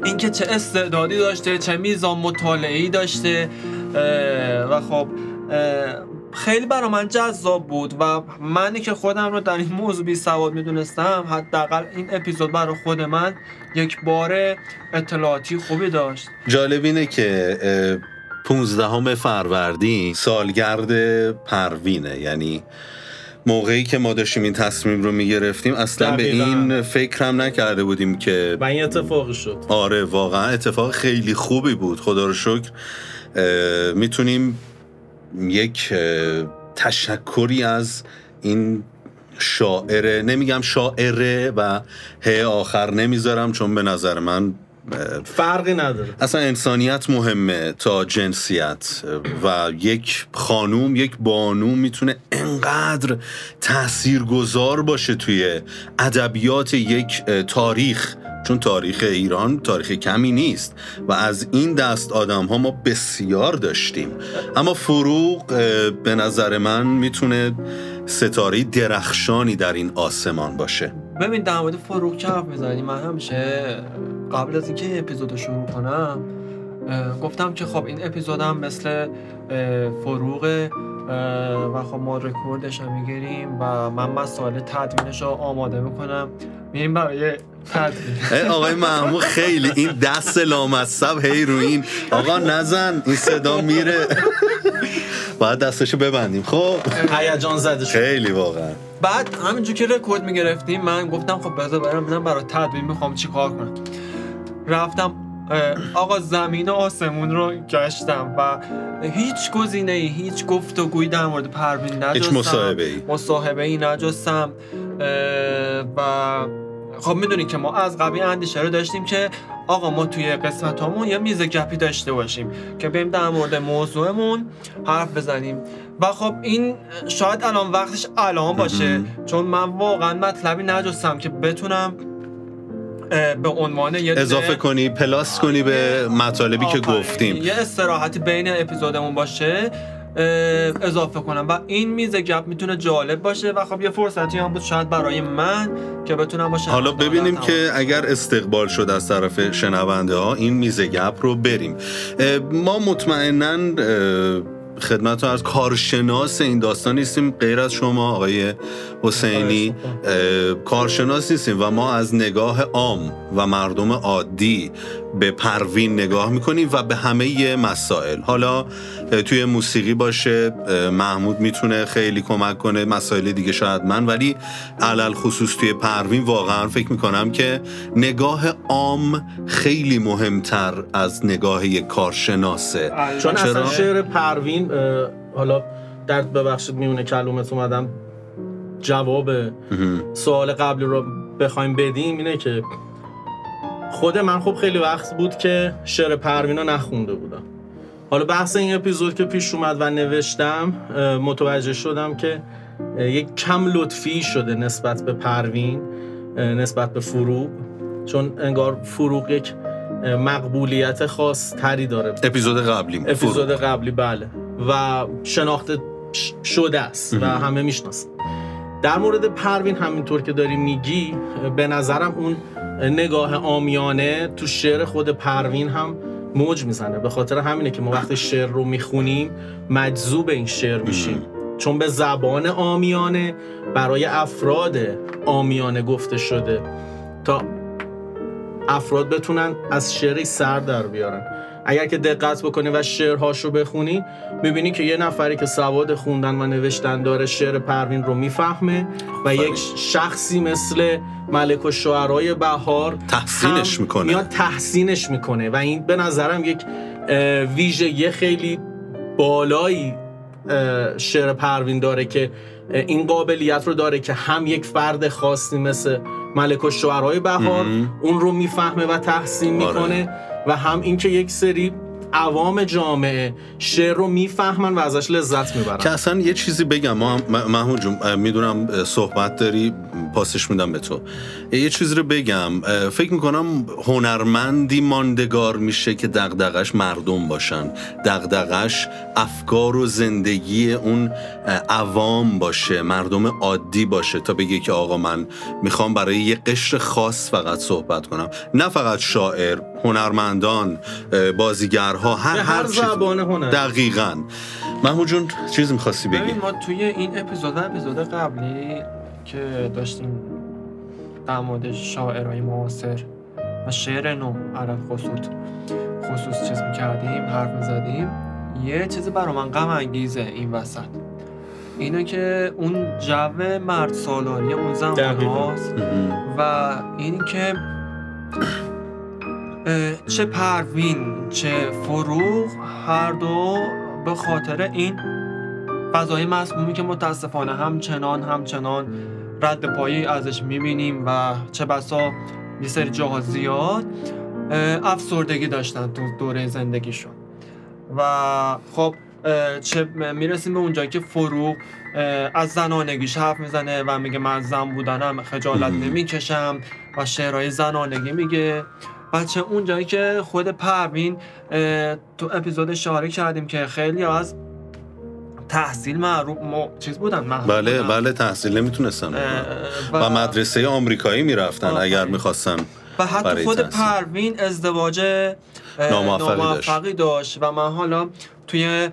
اینکه چه استعدادی داشته چه میزان مطالعه داشته و خب خیلی برا من جذاب بود و منی که خودم رو در این موضوع بی سواد می‌دونستم حداقل این اپیزود برای خود من یک بار اطلاعاتی خوبی داشت. جالب اینه که 15 فروردین سالگرد پروینه. یعنی موقعی که ما داشتیم این تصمیم رو می‌گرفتیم اصلا به این فکر هم نکرده بودیم که و این اتفاق شد. آره واقعا اتفاق خیلی خوبی بود. خدا رو شکر می‌تونیم یک تشکری از این شاعره نمیگم شاعره و هی آخر نمی‌ذارم چون به نظر من فرقی نداره. اصلا انسانیت مهمه تا جنسیت و یک خانوم یک بانو می‌تونه انقدر تاثیرگذار باشه توی ادبیات یک تاریخ. چون تاریخ ایران تاریخ کمی نیست و از این دست آدم ها ما بسیار داشتیم. اما فروغ به نظر من می‌تونه ستاره درخشانی در این آسمان باشه. ببین در مورد فروغ که حرف من همیشه قبل از اینکه اپیزود شروع کنم گفتم که خب این اپیزودم مثل فروغ و خب ما رکوردش هم می‌گیریم و من مسائل تدوینش رو آماده می‌کنم. میریم برای تدوین. آقای محمود خیلی این دست لامصب هی رو این. آقا نزن این صدا میره. باید دستشو ببندیم. خب. هیجان زده شد. خیلی واقعا. بعد همینجور که رکورد می‌گرفتیم من گفتم خب بذار برم ببینم برای تدوین می‌خوام چی کار کنم. رفتم آقا زمین و آسمون رو گشتم و هیچ گزینه ای هیچ گفتگویی در مورد پروین نجستم. هیچ مصاحبه ای. مصاحبه ای نجستم. و خب می‌دونید که ما از قبل اندیشه رو داشتیم که آقا ما توی قسمت همون یه میز گپی داشته باشیم که بریم در مورد موضوعمون حرف بزنیم. و خب این شاید الان وقتش الان باشه. چون من واقعا مطلبی نجستم که بتونم به عنوان یه اضافه کنی پلاس کنی به مطالبی که گفتیم. یه استراحتی بین اپیزودمون باشه. اضافه کنم. و این میز گپ می‌تونه جالب باشه و خب یه فرصتی هم بود شاید برای من که بتونم باشه حالا ببینیم که اگر استقبال شد از طرف شنونده ها این میز گپ رو بریم. ما مطمئنا خدمت از کارشناس این داستان نیستیم غیر از شما آقای حسینی. کارشناس نیستیم و ما از نگاه عام و مردم عادی به پروین نگاه می‌کنیم و به همه مسائل. حالا توی موسیقی باشه محمود می‌تونه خیلی کمک کنه مسائل دیگه شاید من ولی علل خصوص توی پروین واقعا فکر می‌کنم که نگاه عام خیلی مهمتر از نگاه یک کارشناسه. چون اصلا شعر پروین حالا در ببخشید میونه کلومت اومدم. جواب سوال قبلی رو بخوایم بدیم اینه که خود من خب خیلی وقت بود که شعر پروین رو نخونده بودم. حالا بحث این اپیزود که پیش اومد و نوشتم متوجه شدم که یک کم لطفی شده نسبت به پروین نسبت به فروغ چون انگار فروغ یک مقبولیت خاص تری داره. اپیزود قبلی اپیزود قبلی بله. و شناخته شده است و همه می‌شناسن. در مورد پروین همینطور که داری میگی به نظرم اون نگاه آمیانه تو شعر خود پروین هم موج می‌زنه. به خاطر همینه که ما وقتی شعر رو می‌خونیم مجذوب این شعر میشیم. چون به زبان آمیانه برای افراد آمیانه گفته شده. تا افراد بتونن از شعری سر در بیارن. اگر که دقت بکنی و شعرهاش رو بخونی می‌بینی که یه نفری که سواد خوندن و نوشتن داره شعر پروین رو می‌فهمه و یک شخصی مثل ملک و شعرهای بهار تحسینش می‌کنه. میاد تحسینش می‌کنه و این به نظرم یک ویژگی خیلی بالایی شعر پروین داره که این قابلیت رو داره که هم یک فرد خاصی مثل ملک و شعرهای بهار اون رو می‌فهمه و تحسین آره. و هم اینکه یک سری عوام جامعه شعر رو می‌فهمن و ازش لذت می‌برن. که اصلا یه چیزی بگم. محمود جون می‌دونم صحبت داری پاسش میدم به تو. یه چیزی رو بگم. فکر می‌کنم هنرمندی ماندگار میشه که دغدغش مردم باشن. دغدغش افکار و زندگی اون عوام باشه مردم عادی باشه. تا بگه که آقا من می‌خوام برای یه قشر خاص فقط صحبت کنم. نه فقط شاعر هنرمندان بازیگرها هر هر, زبان هنر. دقیقا. محمود جون چیزی می‌خواستی بگی؟ ما توی این اپیزود اپیزود قبلی که داشتیم در مورد شاعرای معاصر و شعر نو علم خصوص خصوص چیز می‌کردیم حرف می‌زدیم یه چیزی برا من غم انگیزه این وسط. اینه که اون جو مرد سالاری اون زمان هاست و این که چه پروین چه فروغ هر دو به خاطر این فضای مسمومی که متاسفانه همچنان همچنان رد پایی ازش می‌بینیم و چه بسا یه سری جاها زیاد افسردگی داشتن تو دوره زندگیشون. و خب چه می‌رسیم به اونجایی که فروغ از زنانگیش حرف می‌زنه و میگه من زن بودنم خجالت نمی‌کشم و شعرهای زنانگی میگه. بچه اونجایی که خود پروین تو اپیزود شاره کردیم که خیلی از تحصیل معروف ما چیز بودن بله بله تحصیل نمی‌تونستن و, و مدرسه آمریکایی می‌رفتن اگر می‌خواستن و حتی خود پروین ازدواج ناموفقی داشت. و من حالا توی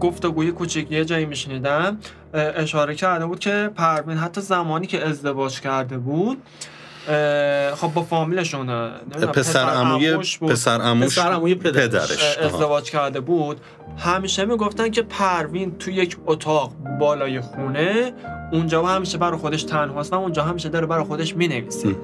گفتگوی کوچیک یه جایی میشنیدم اشاره کرده بود که پروین حتی زمانی که ازدواج کرده بود خب با فامیلشون پسر عموی پسر عموش پدرش. ازدواج کرده بود. همیشه می‌گفتن که پروین تو یک اتاق بالای خونه اونجا همیشه برای خودش تنهاست و اونجا همیشه داره برای خودش می‌نویسه.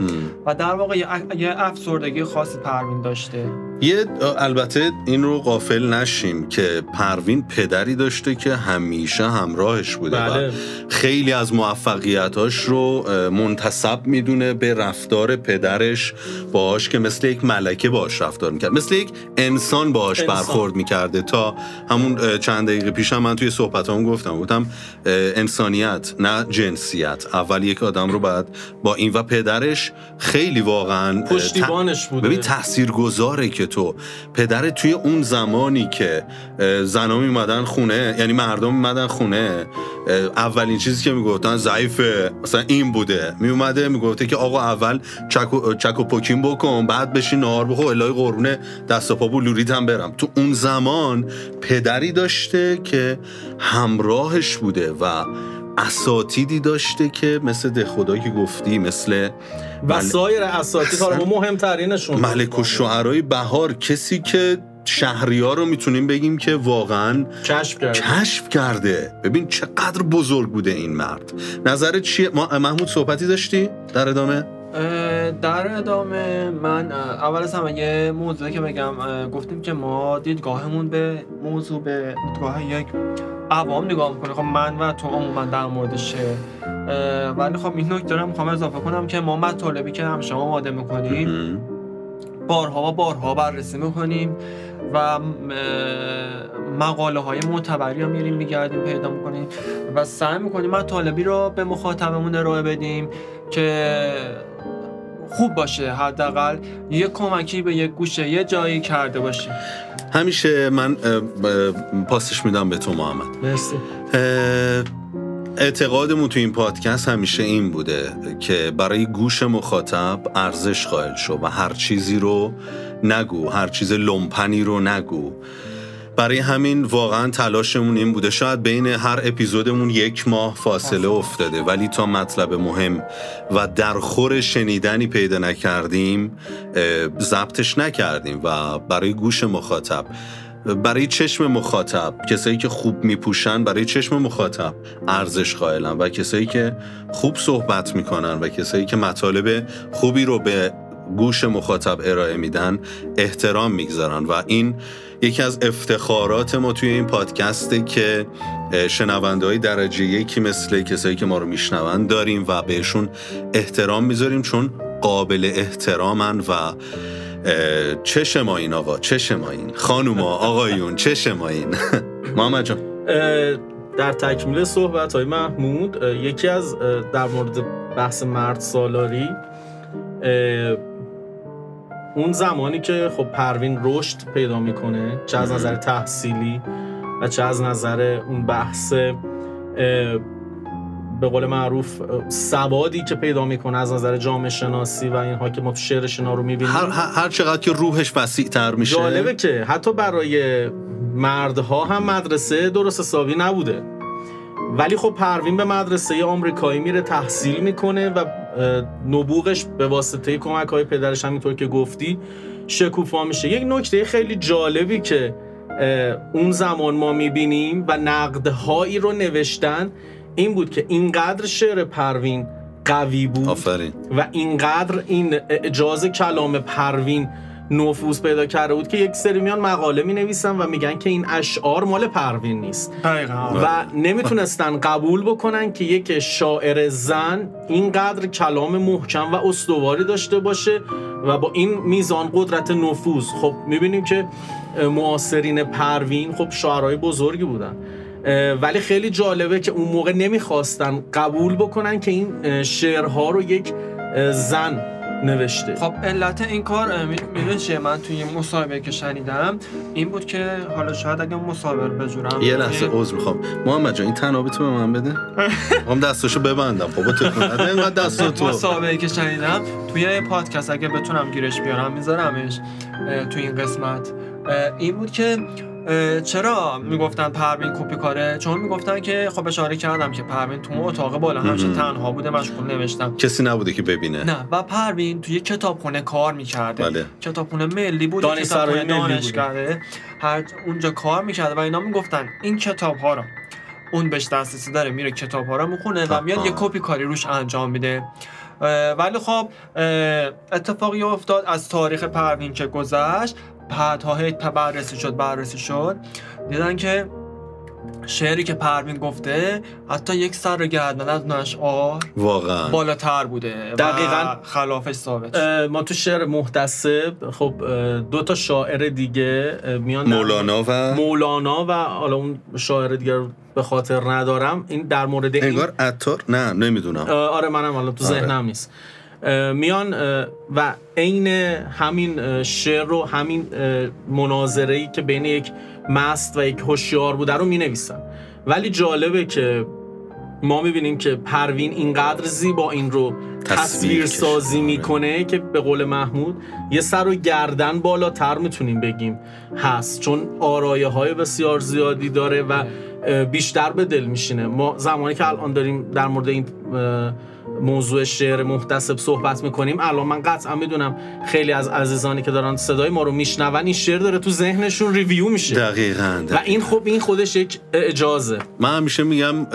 و در واقع یه افسردگی خاصی پروین داشته. یه البته این رو قافل نشیم که پروین پدری داشته که همیشه همراهش بوده بله. و خیلی از موفقیتاش رو منتصب می‌دونه به رفتار پدرش باهاش که مثل یک ملکه باهاش رفتار می‌کرد. مثل یک انسان باهاش برخورد می‌کرده. تا همون چند دقیقه پیش هم من توی صحبتام گفتم گفتم انسانیت نه جنسیت. اول یک آدم رو بعد با این و پدرش خیلی واقعا پشتیبانش بوده. ببین تاثیرگذاره که تو. پدر توی اون زمانی که زنا میمدن خونه یعنی مردم میمدن خونه اولین چیزی که می‌گفتن ضعیفه مثلا این بوده. میومده می‌گفته که آقا اول چک و, چک و پوکین بکن بعد بشین نهار بخور الهی قربونه دست و پا لوریت هم برم. تو اون زمان پدری داشته که همراهش بوده و اساتیدی داشته که مثل ده خدا که گفتی مثل و سایر اساتید حالا مهمترینشون. ملک و شعرهای بهار کسی که شهریار رو می‌تونیم بگیم که واقعا کشف کرده. کشف کرده. ببین چقدر بزرگ بوده این مرد. نظرت چیه؟ محمود صحبتی داشتی در ادامه؟ در ادامه من اول از همه یه موضوعی که بگم گفتیم که ما دیدگاهمون به موضوع به دیدگاه یک عوام نگاه می‌کنه خب من و تو عموما در موردشه ولی خب این نکته رو می‌خوام اضافه کنم که ما مطالبی که هم شما آماده می‌کنیم بارها و بارها بررسی می‌کنیم و مقاله های معتبری رو میریم میگردیم پیدا می‌کنیم و سعی می‌کنیم مطالبی رو به مخاطبمون ارائه بدیم که خوب باشه حداقل یه کمکی به یک گوشه یه جایی کرده باشیم همیشه من پاسش میدم به تو محمد. مرسی. اعتقادمون تو این پادکست همیشه این بوده که برای گوش مخاطب ارزش قائل شو و هر چیزی رو نگو هر چیز لمپنی رو نگو. برای همین واقعا تلاشمون این بوده. شاید بین هر اپیزودمون یک ماه فاصله افتاده ولی تا مطلب مهم و در خور شنیدنی پیدا نکردیم ضبطش نکردیم و برای گوش مخاطب برای چشم مخاطب کسایی که خوب میپوشن برای چشم مخاطب ارزش قائلن و کسایی که خوب صحبت می‌کنن و کسایی که مطالب خوبی رو به گوش مخاطب ارائه میدن احترام می‌گذارن و این یکی از افتخارات ما توی این پادکسته که شنونده های درجه یکی مثل کسایی که ما رو میشنون داریم و بهشون احترام می‌ذاریم چون قابل احترامن و چه این آقا چه این. خانوما آقایون چه این. محمد جان. در تکمیل صحبت های محمود یکی از در مورد بحث مرد سالاری اون زمانی که خب پروین رشد پیدا می‌کنه چه از نظر تحصیلی و چه از نظر اون بحث به قول معروف سوادی که پیدا می‌کنه از نظر جامعه شناسی و اینها که ما تو شعر شنا رو می‌بینیم. هر, هر چقدر که روحش وسیع تر میشه. جالبه که حتی برای مردها هم مدرسه درست حسابی نبوده. ولی خب پروین به مدرسه آمریکایی میره تحصیل می‌کنه و نبوغش به واسطه کمک های پدرش همینطور که گفتی شکوفا میشه یک نکته خیلی جالبی که اون زمان ما می‌بینیم و نقدهایی رو نوشتن این بود که اینقدر شعر پروین قوی بود آفرین. و اینقدر این اجاز کلام پروین نفوذ پیدا کرده بود که یک سری میان مقاله می نویسن و میگن که این اشعار مال پروین نیست. و نمی‌تونستن قبول بکنن که یک شاعر زن اینقدر کلام محکم و استواری داشته باشه و با این میزان قدرت نفوذ. خب می‌بینیم که معاصرین پروین خب شاعرای بزرگی بودن. ولی خیلی جالبه که اون موقع نمی‌خواستن قبول بکنن که این شعرها رو یک زن نوشته. خب علت این کار می‌دونی چیه؟ من توی مصاحبه که شنیدم این بود که حالا شاید اگه مصاحبه بجورم. یه لحظه عذر می‌خوام. محمد جان این تنابی تو به من بده. هم دستاشو ببندم. خب تو اینقدر دست تو. مصاحبه که شنیدم توی پادکست اگه بتونم گیرش بیارم میذارمش توی این قسمت. این بود که چرا می‌گفتن پروین کپی کاره؟ چون می‌گفتن که خب اشاره کردم که پروین تو اتاق بالا همیشه تنها بوده مشغول نوشتم. کسی نبوده که ببینه. نه و پروین توی کتابخونه کار می‌کرده. بله. کتابخونه ملی بود دانشگاه دانشگاهه هر اونجا کار می‌کرده و اینا می‌گفتن این کتاب ها رو اون بهش دسترسی داره میره کتاب ها رو می‌خونه و میاد یه کپی کاری روش انجام میده. ولی خب اتفاقی افتاد از تاریخ پروین که گذشت بعدها هی بررسی شد بررسی شد. دیدن که شعری که پروین گفته حتی یک سر گردن از نشعار واقعا. بالاتر بوده دقیقا. خلافش ثابت ما تو شعر محتسب خب دو تا شاعر دیگه میان مولانا و مولانا و حالا اون شاعر دیگه به خاطر ندارم. این در مورد انگار عطار نه نمی‌دونم. آره منم حالا تو آره. ذهنم نیست. میان و عین همین شعر رو همین مناظره ای که بین یک مست و یک هوشیار بوده رو می نویسن ولی جالبه که ما می‌بینیم که پروین اینقدر زیبا این رو تصویر سازی می‌کنه که به قول محمود یه سر و گردن بالاتر می‌تونیم بگیم. هست چون آرایه های بسیار زیادی داره و بیشتر به دل میشینه. ما زمانی که الان داریم در مورد این موضوع شعر محتسب صحبت می‌کنیم. الان من قطعا می‌دونم خیلی از عزیزانی که دارن صدای ما رو میشنون این شعر داره تو ذهنشون review میشه. دقیقاً, و این خب این خودش یک اجازه من همیشه میگم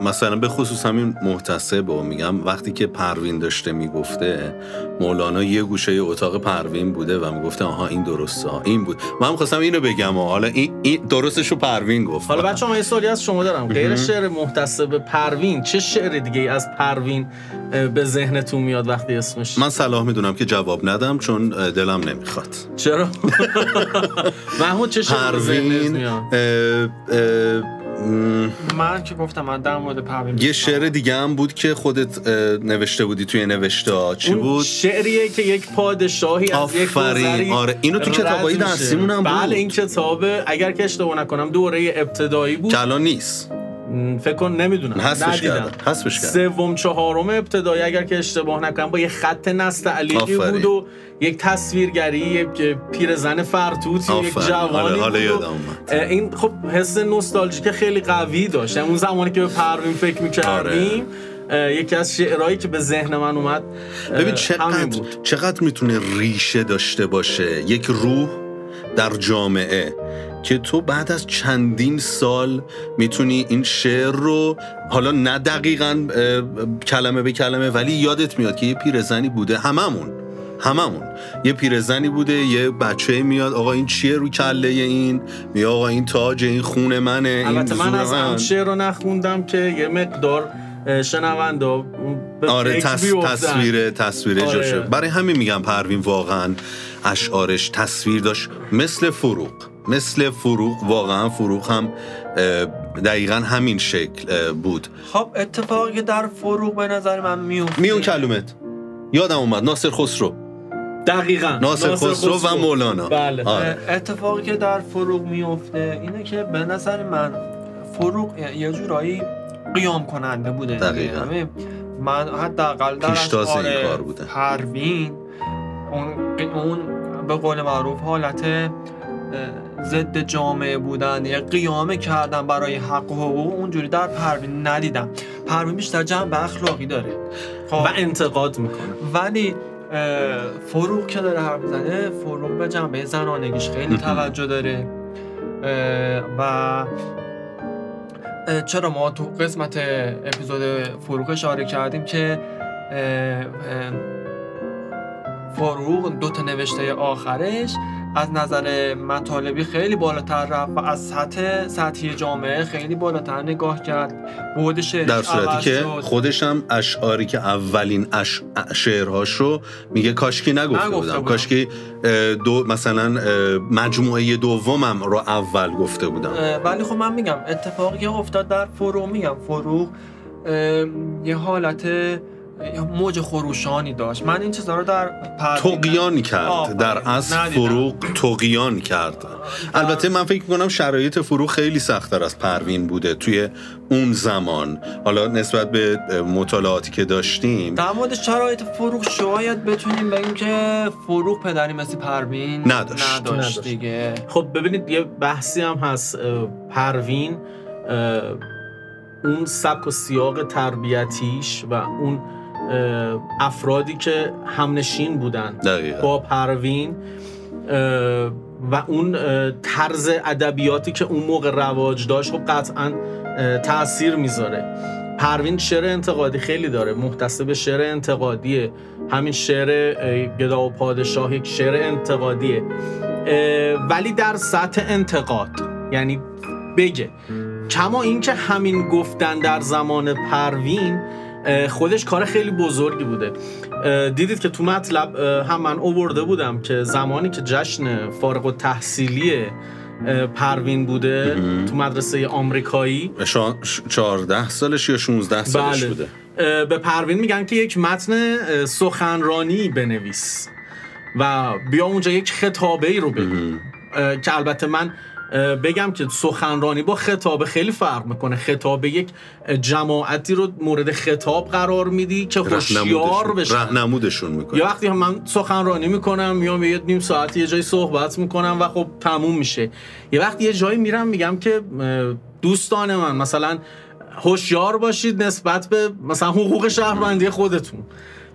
مثلا به خصوص همین محتسب و میگم وقتی که پروین داشته می‌گفته مولانا یه گوشه اتاق پروین بوده و می‌گفته آها این درسته ها این بود. من هم خواستم اینو بگم و حالا این, این درستشو پروین گفت. حالا بچه من یه سوالی از شما دارم. غیر شعر محتسب پروین چه شعر دیگه از پروین به ذهنتون میاد وقتی اسمش؟ من صلاح می‌دونم که جواب ندم چون دلم نمی‌خواد. چرا؟ محمود چه شعر پروین میاد؟ من که گفتم من در مورد پروین یه شعر دیگه هم بود که خودت نوشته بودی توی نوشته. چی بود؟ شعریه که یک پادشاهی از یک آفرین. گذری آره. اینو تو کتابای. درسیمون هم بود. بله این کتاب اگر که اشتباه نکنم دوره ابتدایی بود که الان نیست فکر کن نمی‌دونم حذفش. کردن. حذفش کردن. سوم چهارم ابتدایی اگر که اشتباه نکنم با یه خط نستعلیقی آفرین. بود و یک تصویرگری یک پیرزن فرتوتی یک. جوانی حالا بود و- این خب حس نوستالژیک خیلی قوی داشت اون زمانی که به پروین فکر می‌کردیم یکی از شعرهایی که به ذهن من اومد ببین چقدر بود چقدر می‌تونه ریشه داشته باشه یک روح در جامعه که تو بعد از چندین سال می‌تونی این شعر رو حالا نه دقیقا کلمه به کلمه ولی یادت میاد که یه پیرزنی بوده هممون هممون. یه پیرزنی بوده یه بچه میاد آقا این چیه رو کله این؟ میگه آقا این تاج این خون منه این البته من از هم شعر رو نخوندم که یه مقدار شنونده آره تص... تصویر تصویر آره. جاشه. برای همین میگم پروین واقعا اشعارش تصویر داشت مثل فروغ. مثل فروغ واقعا فروغ هم دقیقا همین شکل بود. خب اتفاقی که در فروغ به نظر من میفته. میون کلومت. یادم اومد. ناصر خسرو. دقیقا. ناصر خسرو و مولانا. بله. آره. اتفاقی که در فروغ میفته اینه که به نظر من فروغ یه جورایی قیام کننده بوده. دقیقاً. یعنی من حداقل در پیشتاز این اشعار کار بوده. پروین اون اون به قول معروف حالت ضد جامعه بودن یا قیامه کردن برای حق و حقوق. اونجوری در پروین ندیدم. پروین بیشتر جنبه اخلاقی داره. خب. و انتقاد می‌کنه. ولی فروغ که داره حرف می‌زنه فروغ به جنبه زنانگیش خیلی توجه داره. و چرا ما تو قسمت اپیزود فروغ اشاره کردیم که فروغ دو تا نوشته آخرش از نظر مطالبی خیلی بالاتر رفت و از سطح سطحی جامعه خیلی بالاتر نگاه کرد بود شعرش در صورتی که شد. خودش هم اشعاری که اولین اش... شعرهاش رو میگه کاشکی نگفته نگفته بودم بودم. کاشکی دو مثلا مجموعه دومم رو اول گفته بودم ولی خب من میگم اتفاقی که افتاد در فروغ میگم فروغ اه، یه حالت موج خروشانی داشت من این چیزا رو در تقیان کرد. در اصل. فروغ تقیان کرد البته من فکر می‌کنم شرایط فروغ خیلی سختتر از پروین بوده توی اون زمان حالا نسبت به مطالعاتی که داشتیم در مورد شرایط فروغ شاید بتونیم بگیم که فروغ پدری مثل پروین نداشت. نداشت نداشت. دیگه خب ببینید یه بحثی هم هست پروین اون سبک و سیاق تربیتیش و اون افرادی که همنشین بودن. دقیقا. با پروین و اون طرز ادبیاتی که اون موقع رواج داشت خب قطعا تاثیر می‌ذاره. پروین شعر انتقادی خیلی داره. محتسب شعر انتقادیه. همین شعر گدا و پادشاه یک شعر انتقادیه. ولی در سطح انتقاد یعنی بگه. کما اینکه همین گفتن در زمان پروین خودش کار خیلی بزرگی بوده. دیدید که تو مطلب هم من اوورده بودم که زمانی که جشن فارغ و تحصیلی پروین بوده. تو مدرسه آمریکایی. شا... ش- 14 سالش یا 16 سالش بله. بوده؟ به پروین میگن که یک متن سخنرانی بنویس و بیا اونجا یک خطابه ای رو بگو. که البته من بگم که سخنرانی با خطابه خیلی فرق می‌کنه. خطابه یک جماعتی رو مورد خطاب قرار میدی که هوشیار بشن. رهنمودشون می‌کنه یا وقتی من سخنرانی می‌کنم میام یه نیم ساعت یه جایی صحبت می‌کنم و خب تموم میشه. یه وقتی یه جایی میرم میگم که دوستان من مثلا هوشیار باشید نسبت به مثلا حقوق شهروندی خودتون.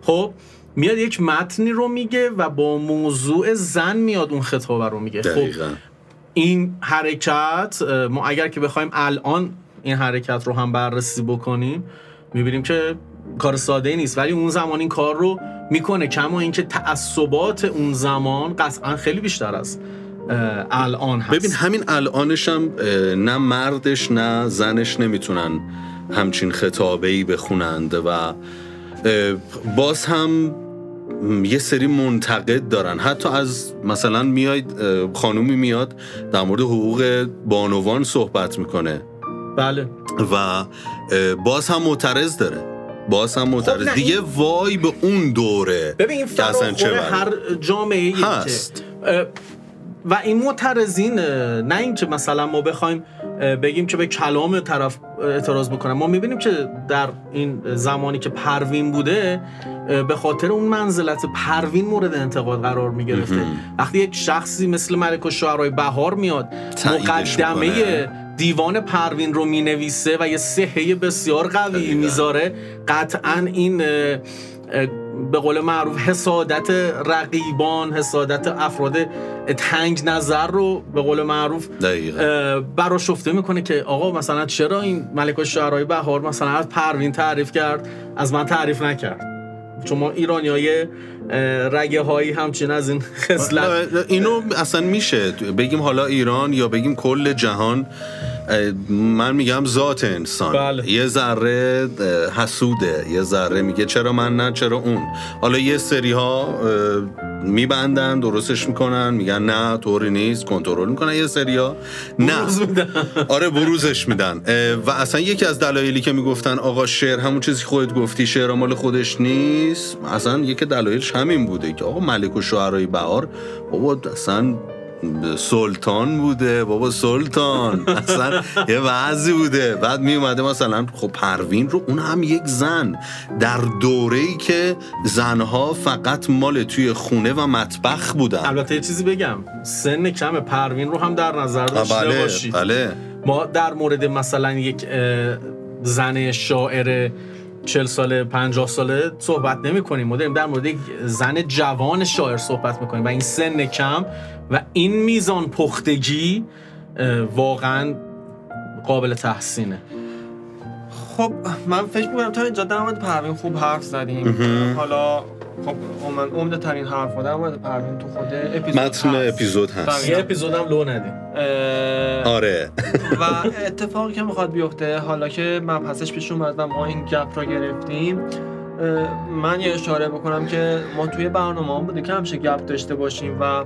خب میاد یک متنی رو میگه و با موضوع زن میاد اون خطابه رو میگه. خب دقیقا. این حرکت ما اگر که بخوایم الان این حرکت رو هم بررسی بکنیم می‌بینیم که کار ساده نیست. ولی اون زمان این کار رو می‌کنه کما اینکه تعصبات اون زمان قطعا خیلی بیشتر از الان هست. ببین همین الانش هم نه مردش نه زنش نمی‌تونن همچین خطابه ای بخونند و باز هم یه سری منتقد دارن. حتی از مثلا میاید خانومی میاد در مورد حقوق بانوان صحبت می‌کنه. بله. و باز هم معترض داره. باز هم معترض. خب دیگه وای به اون دوره ببین این فراخور. هر جامعه هست. و این معترضین نه اینکه مثلا ما بخوایم بگیم که به کلام طرف اعتراض بکنم ما می‌بینیم که در این زمانی که پروین بوده به خاطر اون منزلت پروین مورد انتقاد قرار می‌گرفته وقتی یک شخصی مثل ملک و شعرهای بهار میاد مقدمه. دیوان پروین رو می‌نویسه و یه صحه بسیار قوی. می‌ذاره قطعا این به قول معروف حسادت رقیبان حسادت افراد تنگ نظر رو به قول معروف دقیقا. اه، براشفته می‌کنه که آقا مثلا چرا این ملک شعرهای بهار مثلا از پروین تعریف کرد از من تعریف نکرد؟ چون ما ایرانی های رگه هایی همچین از این خصلت. نه، اینو اصلا میشه. بگیم حالا ایران یا بگیم کل جهان من میگم ذات انسان. بله. یه ذره حسوده. یه ذره میگه چرا من نه چرا اون. حالا یه سری ها میبندن درستش می‌کنن میگن نه طوری نیست کنترل می‌کنن. یه سری ها نه. بروز میدن. آره بروزش میدن. و اصلا یکی از دلایلی که می‌گفتن آقا شعر همون چیزی که خودت گفتی شعر مال خودش نیست اصلا یکی دلایلش همین بوده که آقا ملک و شعرهای بهار بابا اصلا سلطان بوده بابا سلطان. اصلا یه وضعی بوده. بعد می اومده مثلا خب پروین رو اون هم یک زن. در دوره ای که زنها فقط مال توی خونه و مطبخ بودن. البته یه چیزی بگم. سن کم پروین رو هم در نظر داشته بله باشید. بله. ما در مورد مثلا یک زن شاعر 40 ساله 50 ساله صحبت نمی کنیم. ما داریم در مورد یک زن جوان شاعر صحبت می‌کنیم و این سن کم و این میزان پختگی واقعا قابل تحسینه. خب من فکر می‌کنم تا اینجا در مورد پروین خوب حرف زدیم. حالا خب من عمده ترین حرف در مورد پروین تو خود اپیزود متن. اپیزود هست. یه اپیزودم لو ندیم. اه، آره. و اتفاقی که می‌خواد بیفته حالا که مبحثش پیش اومد و ما این گپ رو گرفتیم من یه اشاره بکنم که ما توی برنامه هم بوده که همیشه گپ داشته باشیم و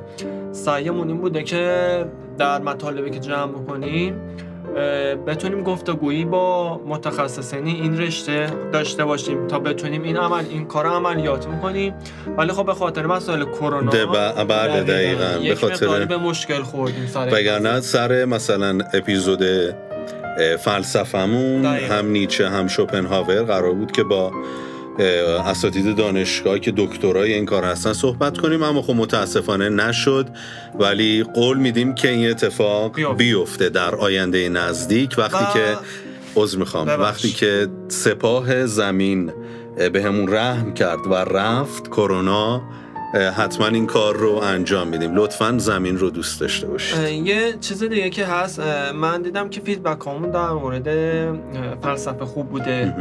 سعیمون این بوده که در مطالبی که جمع بکنیم بتونیم گفتگویی با متخصصین این رشته داشته باشیم تا بتونیم این عمل این کار عملیات کنیم ولی خب به خاطر مسائل کرونا بله دقیقا به خاطر به مشکل خوردیم سر وگرنه سر مثلا اپیزود فلسفمون. هم نیچه هم شوپنهاور قرار بود که با اساتید دانشگاه که دکترای این کار هستن صحبت کنیم اما خب متاسفانه نشد ولی قول میدیم که این اتفاق بیفته. در آینده نزدیک وقتی و- که عذر می‌خوام. وقتی که سپاه زمین به همون رحم کرد و رفت کرونا حتما این کار رو انجام میدیم لطفا زمین رو دوست داشته باشید یه چیز دیگه که هست من دیدم که فیدبک همون در مورد فلسفه خوب بوده.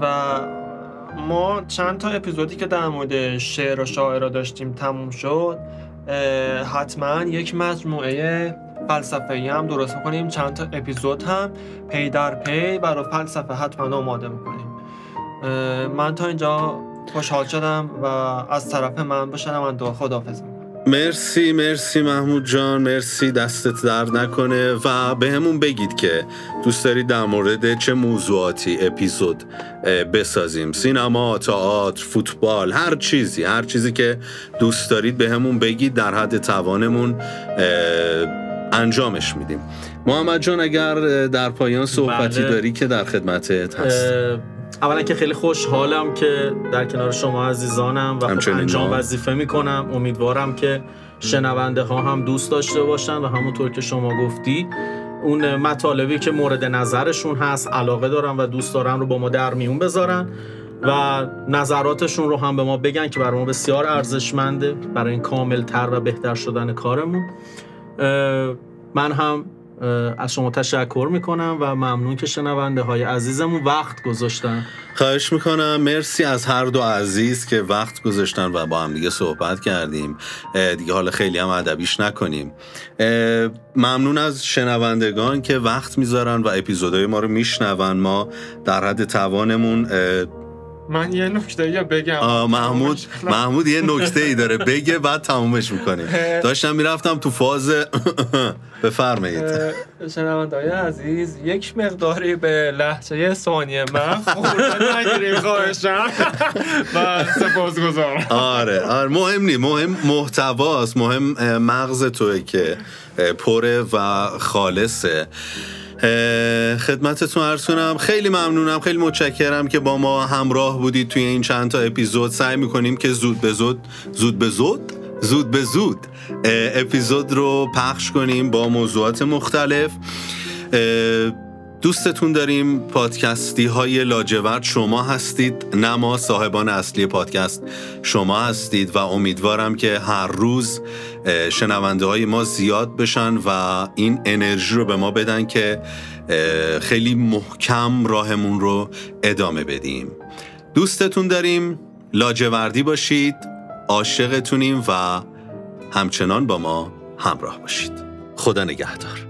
و ما چند تا اپیزودی که در مورد شعر و شاعر داشتیم تموم شد حتما یک مجموعه فلسفه هم درست می‌کنیم. چند تا اپیزود هم پی در پی برای فلسفه حتما آماده می‌کنیم. من تا اینجا خوشحال شدم و از طرف من به شنونده خداحافظ می‌کنم مرسی مرسی محمود جان مرسی دستت درد نکنه و به همون بگید که دوست دارید در مورد چه موضوعاتی اپیزود بسازیم. سینما، تئاتر، فوتبال هر چیزی هر چیزی که دوست دارید به همون بگید در حد توانمون انجامش میدیم. محمد جان اگر در پایان صحبتی بله. داری که در خدمتت هست. اولا که خیلی خوشحالم که در کنار شما عزیزانم و خب انجام. وظیفه می‌کنم امیدوارم که شنونده ها هم دوست داشته باشن و همونطور که شما گفتی اون مطالبی که مورد نظرشون هست علاقه دارن و دوست دارن رو با ما در میون بذارن و نظراتشون رو هم به ما بگن که برای ما بسیار ارزشمنده برای این کامل تر و بهتر شدن کارمون من هم از شما تشکر می‌کنم و ممنون که شنونده های عزیزمون وقت گذاشتن. خواهش می‌کنم. مرسی از هر دو عزیز که وقت گذاشتن و با هم دیگه صحبت کردیم. دیگه حالا خیلی هم ادبیش نکنیم. ممنون از شنوندگان که وقت می‌ذارن و اپیزودهای ما رو میشنون. ما در حد توانمون من یه نکته یا بگم؟ محمود محمود یه نکته ای داره. بگه بعد تمومش می‌کنیم. داشتم می‌رفتم تو فاز بفرمایید. شنوندای عزیز یک مقداری به لحظه ثانیه من خورده نگیریم خواهشم و سپاس گذارم آره آره مهم نی مهم محتواست مهم مغز توه که پره و خالصه. خدمتتون عرض کنم. خیلی ممنونم خیلی متشکرم که با ما همراه بودید توی این چند تا اپیزود. سعی می‌کنیم که زود به زود زود به زود زود به زود اپیزود رو پخش کنیم با موضوعات مختلف. دوستتون داریم. پادکستی های لاجورد شما هستید نه ما صاحبان اصلی پادکست شما هستید و امیدوارم که هر روز شنونده های ما زیاد بشن و این انرژی رو به ما بدن که خیلی محکم راهمون رو ادامه بدیم. دوستتون داریم. لاجوردی باشید. عاشقتونیم و همچنان با ما همراه باشید. خدا نگهدار.